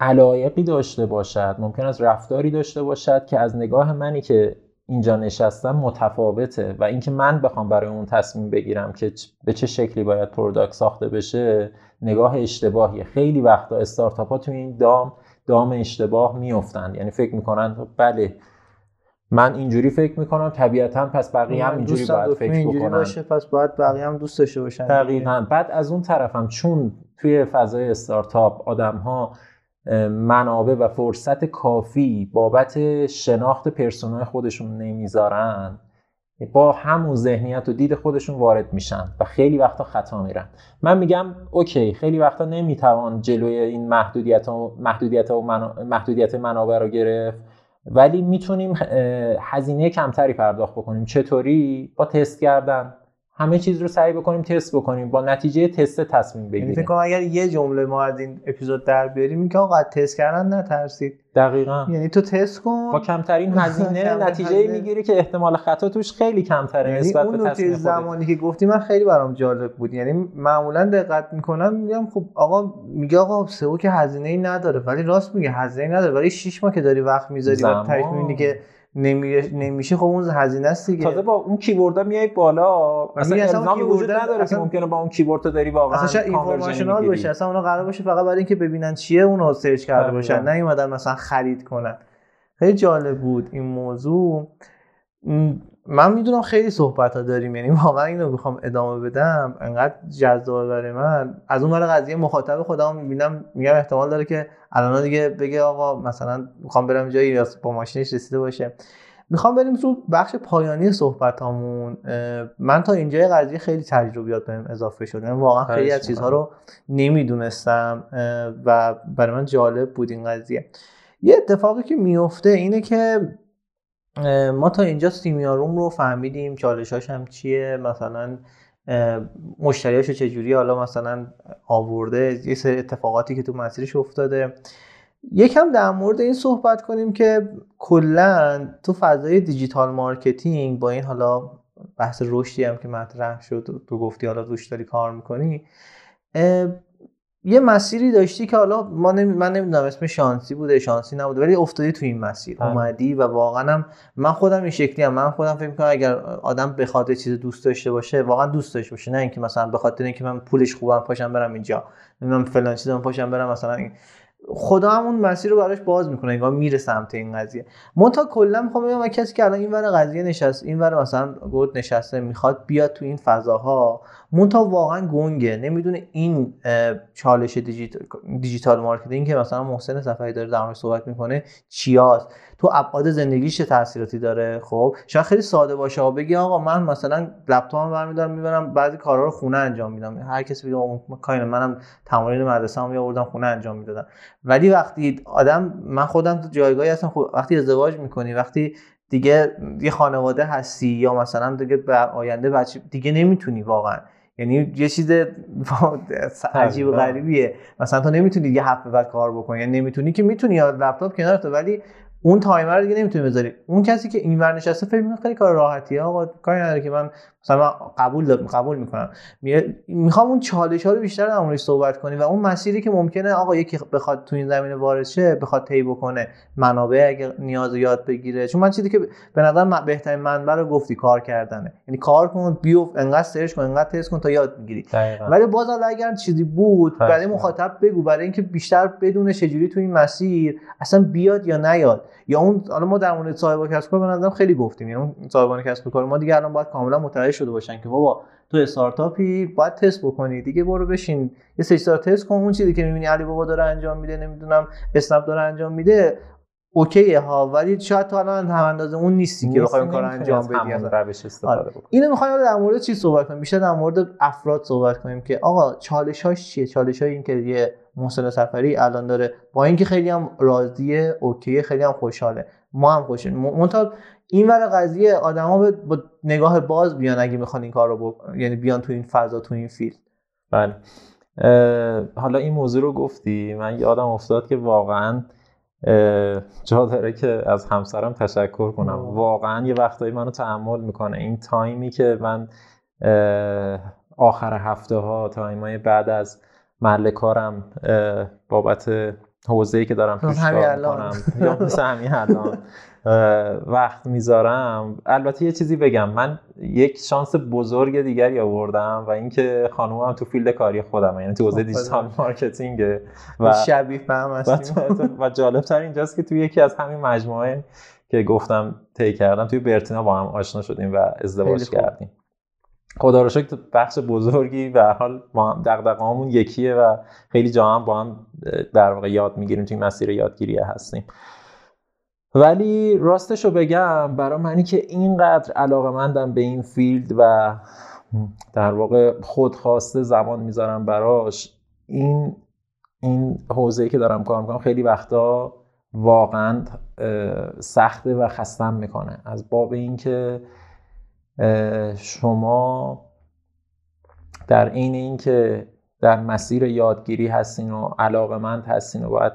علایقی داشته باشد ممکن است رفتاری داشته باشد که از نگاه منی که اینجا نشستم متفاوته و اینکه من بخوام برای اون تصمیم بگیرم که به چه شکلی باید product ساخته بشه نگاه اشتباهیه. خیلی وقتا استارتاپ ها تو این دام دام اشتباه میفتند یعنی فکر می‌کنن بله من اینجوری فکر می‌کنم طبیعتا پس بقیه هم اینجوری باید فکر بکنن. باشه پس باید بقیه هم دوست داشته باشن دقیقا. بعد از اون طرفم چون توی فضای استارتاپ آدم ها منابع و فرصت کافی بابت شناخت persona ی خودشون نمی‌ذارن با همون ذهنیت و دید خودشون وارد میشن و خیلی وقتا خطا میرن. من میگم اوکی خیلی وقتا نمی‌توان جلوی این محدودیت و محدودیت و محدودیت منابع رو گرفت. ولی می‌تونیم هزینه کمتری پرداخت بکنیم. چطوری؟ با تست کردن. همه چیز رو سعی بکنیم تست بکنیم با نتیجه تست تصمیم یعنی بگیریم. فکر کنم اگر یه جمله ما از این اپیزود در بیاریم که آقا تست کردن نترسید. دقیقا. یعنی تو تست کن. با کمترین هزینه [laughs] نتیجه می‌گیری که احتمال خطا توش خیلی کمتره یعنی نسبت اون به تصمیم زمانی که گفتی من خیلی برام جالب بود. یعنی معمولا دقت می‌کنم میگم خب آقا میگه آقا سئو که هزینه ای نداره ولی راست میگه هزینه نداره ولی 6 ماه که داری وقت می‌ذاری و تکمیلی که نمیشه. خب اون هزینه است دیگه. تازه با اون کیوردا میای بالا. مثلا الزامی وجود نداره که ممکنه با اون کیورد داری واقعا اصلا اینفورماسیونال باشه. اصلا اونا قرار باشه فقط برای اینکه ببینن چیه اونو سرچ کرده باشن. نه اومدن مثلا خرید کنن. خیلی جالب بود این موضوع. من می‌دونم خیلی صحبت ها داریم یعنی واقعا اینو بخوام ادامه بدم. انقدر جذاب برای من. از اون قضیه مخاطب خودم می‌بینم میگم احتمال داره که الان دیگه بگه آقا مثلا می‌خوام برم جایی یا با ماشینش رسیده باشه. می‌خوام بریم تو بخش پایانی صحبت هامون من تا اینجای قضیه خیلی تجربیات بهم اضافه شد یعنی واقعا خیلی از چیزها رو نمی‌دونستم و برای من جالب بود این قضیه. یه اتفاقی که میفته اینه که ما تا اینجا سیمیاروم رو فهمیدیم چالشاش هم چیه مثلا مشتریاشو چجوری حالا مثلا آورده یه سری اتفاقاتی که تو مسیرش افتاده. یکم در مورد این صحبت کنیم که کلا تو فضای digital marketing با این حالا بحث رشدی هم که مطرح شد تو گفتی حالا روش داری کار می‌کنی یه مسیری داشتی که حالا ما من نمی‌دونم اسم شانسی بوده شانسی نبوده ولی افتادی تو این مسیر. اومدی و واقعا هم من خودم این شکلی هم من خودم فکر می‌کنم اگر آدم بخواد چیز دوست داشته باشه واقعا دوست داشته باشه. نه اینکه مثلا به خاطر اینکه من پولش خوبم پاشم برم اینجا. نمی‌دونم فلان چیزم پاشم برم مثلا خدا هم اون مسیر رو براش باز می‌کنه انگار میره سمت این قضیه. تا کلا می‌خوام بگم کسی که الان این ور قضیه نشست این ور مثلا گفت نشسته می‌خواد بیاد تو این فضاها منتها واقعا گنگه. نمی‌دونه این چالش digital, marketing که مثلا محسن صفری داره در صحبت می‌کنه چیاست؟ تو ابعاد زندگیش چه تاثیراتی داره؟ خب شاید خیلی ساده باشه. بگی آقا من مثلا لپتاپم برمیدارم می‌برم بعضی کارا رو خونه انجام میدم. هر کسی بگه که این منم تمرین مدرسه هم آوردم خونه انجام می‌دادم. ولی وقتی آدم من خودم تو جایگاهی هستم خب وقتی ازدواج می‌کنی وقتی دیگه یه خانواده هستی یا مثلا دیگه بر آینده بچه دیگه نمی‌تونی واقعا. یعنی یه چیز [laughs] عجیب و غریبیه. مثلا تو نمی‌تونی یه هفته بعد کار بکنی یعنی نمی‌تونی که می‌تونی یا لپتاپ کنارت ولی اون تایمر رو دیگه نمی‌تونی بذاری. اون کسی که اینور نشسته فکر می‌کنه خیلی کار راحتیه. آقا کاری نداره که من مثلا قبول دارم قبول می‌کنم. می‌خوام اون چالش ها رو بیشتر در موردش صحبت کنی و اون مسیری که ممکنه آقا یکی بخواد تو این زمینه وارد شه بخواد طی بکنه منابع اگه نیاز یاد بگیره. چون من چیزی که به نظر بهترین منبع رو گفتی کار کردنه. یعنی کار کن بیو انقدر سرچ کن انقدر تست کن تا یاد می‌گیری ولی باز اگر چیزی بود برای مخاطب بگو برای اینکه بیشتر بدون چجوری تو این مسیر اصلا بیاد یا نیاد. یا اون حالا ما در مورد صاحب کسب کار به نظرم خیلی گفتیم. یعنی اون صاحبان کسب کار ما دیگه الان باید کاملا متوجه شده باشن که بابا تو استارتاپی باید تست بکنی دیگه برو بشین. یه سه تا تست کن اون چیزی که می‌بینی علی بابا داره انجام میده نمی‌دونم اسنپ داره انجام میده okay ها ولی شاید تو الان هم اندازه اون نیستی که بخوای کار انجام بدی. روش استفاده آره. اینو می‌خوایم در مورد چی صحبت کنیم؟ بیشتر در مورد افراد صحبت کنیم که آقا چالش هاش چیه؟ چالش های این که یه محسن صفری الان داره با اینکه خیلی هم راضیه okay خیلی هم خوشحاله. ما هم خوشیم. منتها این ور قضیه آدما با نگاه باز بیان اگه می‌خوان این کار رو یعنی بیان تو این فضا تو این field. بله. حالا این موضوع رو گفتی من یادم افتاد که واقعا جا داره که از همسرم تشکر کنم. واقعا یه وقتایی منو تحمل می‌کنه. این time ی که من آخر هفته ها time ای بعد از محل کارم بابت حوزه‌ای که دارم توش کار می‌کنم. یا مثل همین الان. [laughs] وقت می‌ذارم. البته یه چیزی بگم. من یک شانس بزرگ دیگری آوردم و اینکه خانومم تو field کاری خودم یعنی تو حوزه digital marketing و شبیه هم هستیم. و جالب تر اینجاست که تو یکی از همین مجموعه که گفتم طی کردم توی برتینا با هم آشنا شدیم و ازدواج کردیم. خدا رو شکر بخش بزرگی و حال ما هم دغدغه‌هامون یکیه و خیلی جا هم با هم در واقع یاد می‌گیریم توی مسیر یادگیری هستیم. ولی راستش رو بگم برای منی که اینقدر علاقه مندم به این فیلد و در واقع خودخواسته زمان می‌ذارم براش این این حوزه‌ای که دارم کار می‌کنم خیلی وقتا واقعا سخته و خستم می‌کنه. از باب اینکه شما در عین اینکه در مسیر یادگیری هستین و علاقه مند هستین و باید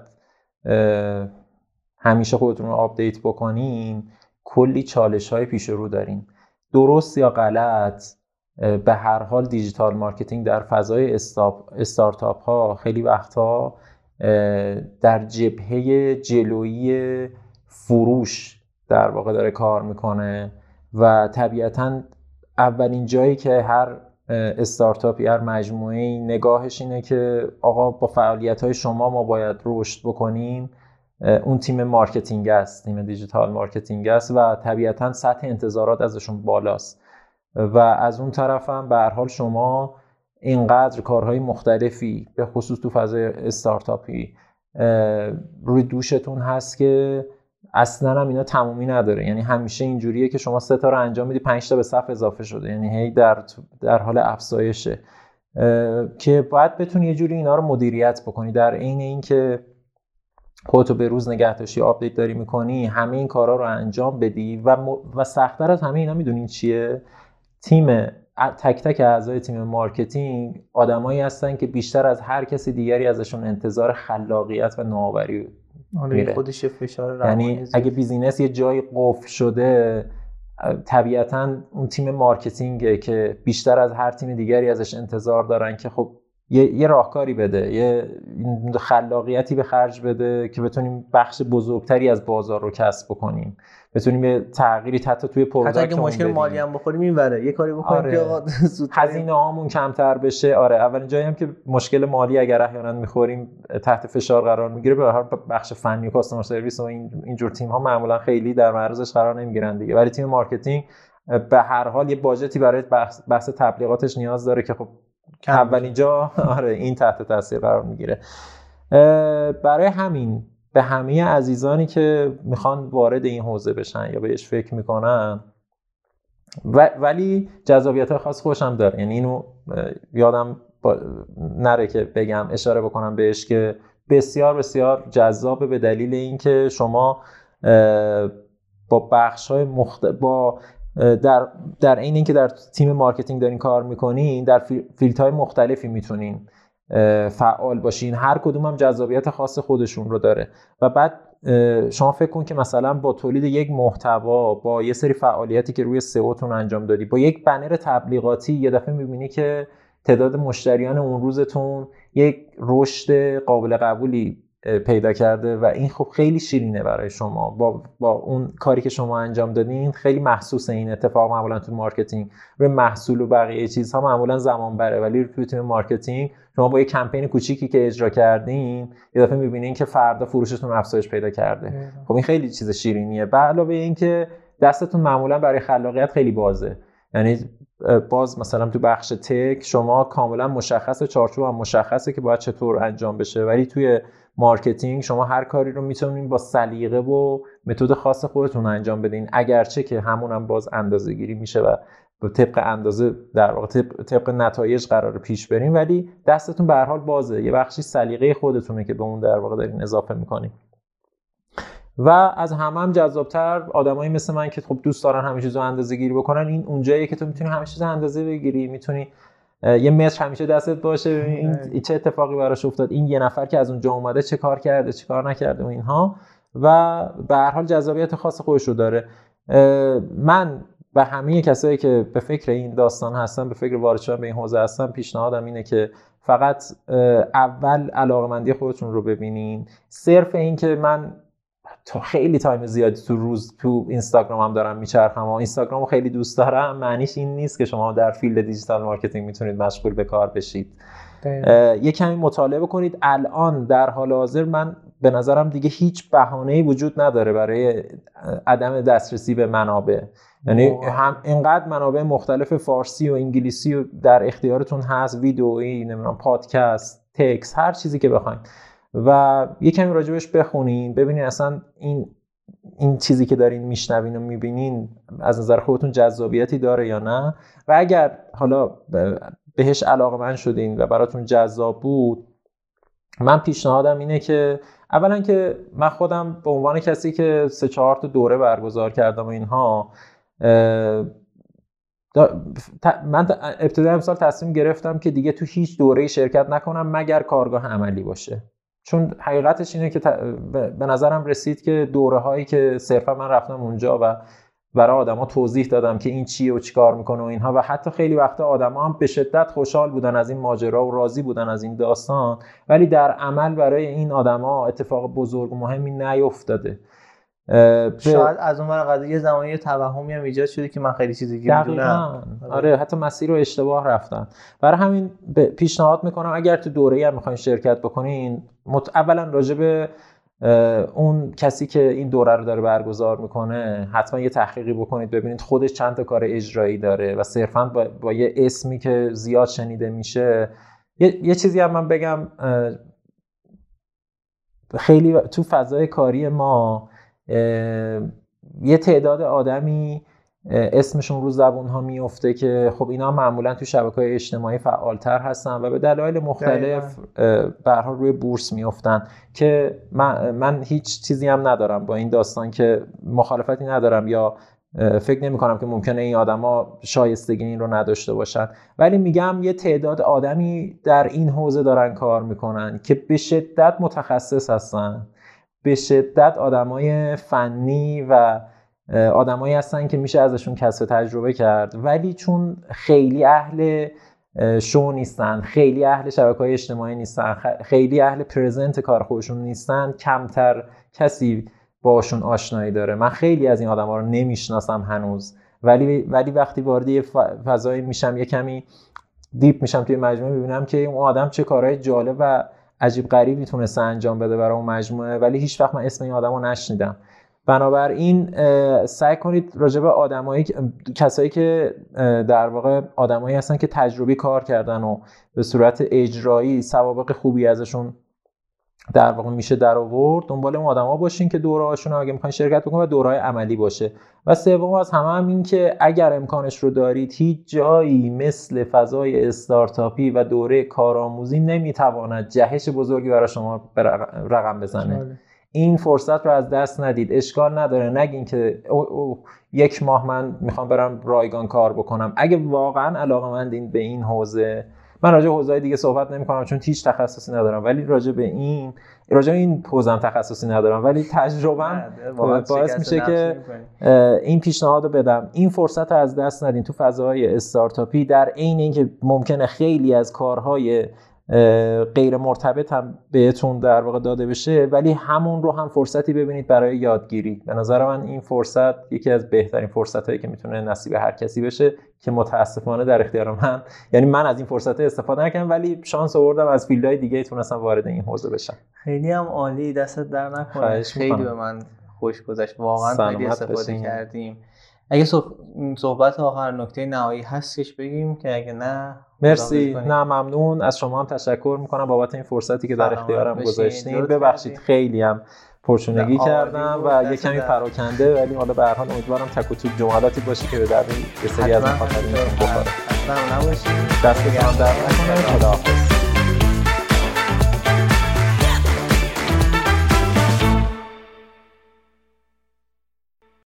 همیشه خودتون رو update بکنین کلی چالش های پیش رو دارین. درست یا غلط به هر حال digital marketing در فضای استارتاپ ها خیلی وقتها در جبهه جلویی فروش در واقع داره کار می‌کنه. و طبیعتا اولین جایی که هر استارتاپی هر مجموعه نگاهش اینه که آقا با فعالیت های شما ما باید رشد بکنیم. اون تیم marketing است تیم digital marketing است و طبیعتا سطح انتظارات ازشون بالاست. و از اون طرف هم به هر حال شما اینقدر کارهای مختلفی به خصوص تو فضای استارتاپی روی دوشتون هست که اصلا هم اینا تمومی نداره. یعنی همیشه اینجوریه که شما سه تا رو انجام میدی پنج تا به صف اضافه شده. یعنی هی در در حال افزایشه. که باید بتونی یه جوری اینا رو مدیریت بکنی. در عین اینکه خودتو به روز نگه داشتی update داری می‌کنی همه این کارا رو انجام بدی و, م... و سختتر از همه اینا می‌دونین چیه؟ تیم تک تک اعضای تیم marketing آدمایی هستن که بیشتر از هر کسی دیگری ازشون انتظار خلاقیت و نوآوری میره. خودش فشار یعنی اگه business یه جایی قفل شده طبیعتا اون تیم marketing ه که بیشتر از هر تیم دیگری ازش انتظار دارن که خب یه, یه راهکاری بده یه خلاقیتی به خرج بده که بتونیم بخش بزرگتری از بازار رو کسب بکنیم. بتونیم یه تغییری حتی توی product حتی اگه مشکل مالی هم بخوریم اینوره یه کاری بکنیم آره. که آقا هزینه هامون کمتر بشه. آره اولین جایی هم که مشکل مالی اگر احیانا می‌خوریم تحت فشار قرار می‌گیره. به هر بخش فنی و customer service و این اینجور تیم ها معمولا خیلی در معرضش قرار نمی‌گیرن دیگه. ولی تیم marketing به هر حال یه budget ی برای بحث, بحث تبلیغاتش نیاز داره که خب اولین جا آره این تحت تاثیر قرار می‌گیره. برای همین به همه عزیزانی که می‌خوان وارد این حوزه بشن یا بهش فکر می‌کنن ولی جذابیت های خاص خودشم داره. یعنی اینو یادم نره که بگم اشاره بکنم بهش که بسیار بسیار جذابه به دلیل اینکه شما با بخش های مخت... با در در عین اینکه در تیم marketing دارین کار می‌کنین در field های مختلفی می‌تونین فعال باشین. هر کدوم هم جذابیت خاص خودشون رو داره. و بعد شما فکر کن که مثلا با تولید یک محتوا با یه سری فعالیتی که روی SEO تون انجام دادی با یک بنر تبلیغاتی یه دفعه می‌بینی که تعداد مشتریان اون روزتون یک رشد قابل قبولی پیدا کرده و این خب خیلی شیرینه برای شما. با, با اون کاری که شما انجام دادین خیلی محسوس این اتفاق. معمولا تو marketing روی محصول و بقیه چیزها معمولا زمان بره. ولی توی تیم marketing شما با یه کمپین کوچیکی که اجرا کردین یه دفعه می‌بینین که فردا فروشتون افزایش پیدا کرده. خب این خیلی چیز شیرینیه. به علاوه اینکه دستتون معمولا برای خلاقیت خیلی بازه. یعنی باز مثلا تو بخش tech شما کاملا مشخص چارچوب هم مشخصه که باید چطور انجام بشه. ولی توی marketing شما هر کاری رو می‌تونید با سلیقه و متد خاص خودتون انجام بدین. اگرچه که همون هم باز اندازه گیری میشه و به طبق اندازه در واقع طبق نتایج قرار پیش بریم ولی دستتون به هر حال بازه. یه بخشی سلیقه خودتونه که به اون در واقع دارین اضافه می‌کنیم و از همه هم جذابتر آدمایی مثل من که خب دوست دارن همه چیزو اندازه گیری بکنن این اونجاییه که تو می‌تونی همه چیز اندازه بگیری. می‌تونی یه متر همیشه دستت باشه. این چه اتفاقی براش افتاد. این یه نفر که از اونجا اومده چه کار کرده چه کار نکرده و اینها. و به هر حال جذابیت خاص خودش رو داره. من و همه کسایی که به فکر این داستان هستن به فکر وارد شدن به این حوزه هستن پیشنهادم اینه که فقط اول علاقمندی خودتون رو ببینین. صرف این که من تا خیلی time زیادی تو روز تو اینستاگرام هم دارم میچرخم و اینستاگرام رو خیلی دوست دارم. معنیش این نیست که شما در field digital marketing می‌تونید مشغول به کار بشید. یه کمی مطالعه کنید الان در حال حاضر من به نظرم دیگه هیچ بهانه‌ای وجود نداره برای عدم دسترسی به منابع. یعنی هم اینقدر منابع مختلف فارسی و انگلیسی و در اختیارتون هست ویدئویی نمی‌دونم پادکست تکس هر چیزی که بخواید و یه کمی راجبش بخونین. ببینین اصلا این این چیزی که دارین میشنوین و می‌بینین از نظر خودتون جذابیتی داره یا نه؟ و اگر حالا بهش علاقه من شدین و براتون جذاب بود من پیشنهادم اینه که اولا که من خودم به عنوان کسی که سه چهار تا دوره برگزار کردم و اینها من ابتدای امسال تصمیم گرفتم که دیگه تو هیچ دوره شرکت نکنم مگر کارگاه عملی باشه. چون حقیقتش اینه که به نظرم رسید که دوره هایی که صرفا من رفتم اونجا و برای آدما توضیح دادم که این چیه و چیکار می‌کنه و اینها و حتی خیلی وقتا آدما هم به شدت خوشحال بودن از این ماجرا و راضی بودن از این داستان. ولی در عمل برای این آدما اتفاق بزرگ و مهمی نیفتاده. شاید از اون قضیه یه زمانی توهمی هم ایجاد شده که من خیلی چیزی که می‌دونم. آره. حتی مسیر رو اشتباه رفتن. برای همین پیشنهاد می‌کنم اگر تو دوره هم می‌خواین شرکت بکنین مت... اولا راجع اون کسی که این دوره رو داره برگزار می‌کنه حتما یه تحقیقی بکنید ببینید خودش چند تا کار اجرایی داره و صرفا با, با یه اسمی که زیاد شنیده میشه. یه, یه چیزی هم من بگم خیلی تو فضای کاری ما یه تعداد آدمی اسمشون رو زبون ها میفته که خب اینا معمولا تو شبکه های اجتماعی فعالتر هستن و به دلایل مختلف برها روی بورس میفتن که من, من هیچ چیزی هم ندارم با این داستان که مخالفتی ندارم یا فکر نمی کنم که ممکنه این آدما شایستگی این رو نداشته باشن. ولی میگم یه تعداد آدمی در این حوزه دارن کار می‌کنن که به شدت متخصص هستن. به شدت آدمای فنی و آدمایی هستن که میشه ازشون کسب تجربه کرد. ولی چون خیلی اهل شو نیستن خیلی اهل شبکه های اجتماعی نیستن خیلی اهل پرزنت کار خودشون نیستن کمتر کسی باشون آشنایی داره. من خیلی از این آدم ها رو نمی‌شناسم هنوز. ولی ولی وقتی وارد یه فضایی میشم یه کمی دیپ میشم توی مجموعه می‌بینم که اون آدم چه کارهای جالب و عجیب غریبی تونسته انجام بده برای اون مجموعه ولی هیچ وقت من اسم این آدم رو نشنیدم. بنابراین سعی کنید راجع به آدمایی کسایی که در واقع آدمایی هستن که تجربی کار کردن و به صورت اجرایی سوابق خوبی ازشون در واقع میشه در آورد دنبال اون آدما باشین که دوره هاشون اگه می‌خواین شرکت بکنن و دوره عملی باشه. و سوم از همه هم این که اگر امکانش رو دارید هیچ جایی مثل فضای استارتاپی و دوره کارآموزی نمی‌تواند جهش بزرگی برای شما رقم بزنه. این فرصت رو از دست ندید. اشکال نداره. نگین که او او یک ماه من می‌خوام برم رایگان کار بکنم. اگه واقعا علاقه مندین به این حوزه من راجع به حوزه دیگه صحبت نمی‌کنم چون هیچ تخصصی ندارم. ولی راجع به این راجع به این حوزم تخصصی ندارم. ولی تجربه باعث میشه که این پیشنهاد رو بدم. این فرصت رو از دست ندین. تو فضاهای استارتاپی در عین اینکه ممکنه خیلی از کارهای غیر مرتبط هم بهتون در واقع داده بشه ولی همون رو هم فرصتی ببینید برای یادگیری. به نظر من این فرصت یکی از بهترین فرصت هایی که می‌تونه نصیب هر کسی بشه که متاسفانه در اختیار من. یعنی من از این فرصت استفاده نکردم ولی شانس آوردم از فیلدهای دیگه تونستم وارد این حوزه بشم. خیلی هم عالی. دستت در نکنه. خیلی به من خوش گذشت. واقعا خیلی استفاده کردیم. اگه صحبت آخر نکته نهایی هستش بگیم که اگه نه مرسی. نه ممنون. از شما هم تشکر می‌کنم بابت این فرصتی که در اختیارم گذاشتین. ببخشید خیلی هم پرشونگی کردم و یه کمی پراکنده ولی حالا به هر حال امیدوارم تک و جملاتی باشه که به درد یه سری از مخاطبین بخوره. دست در نکنه. خداحافظ.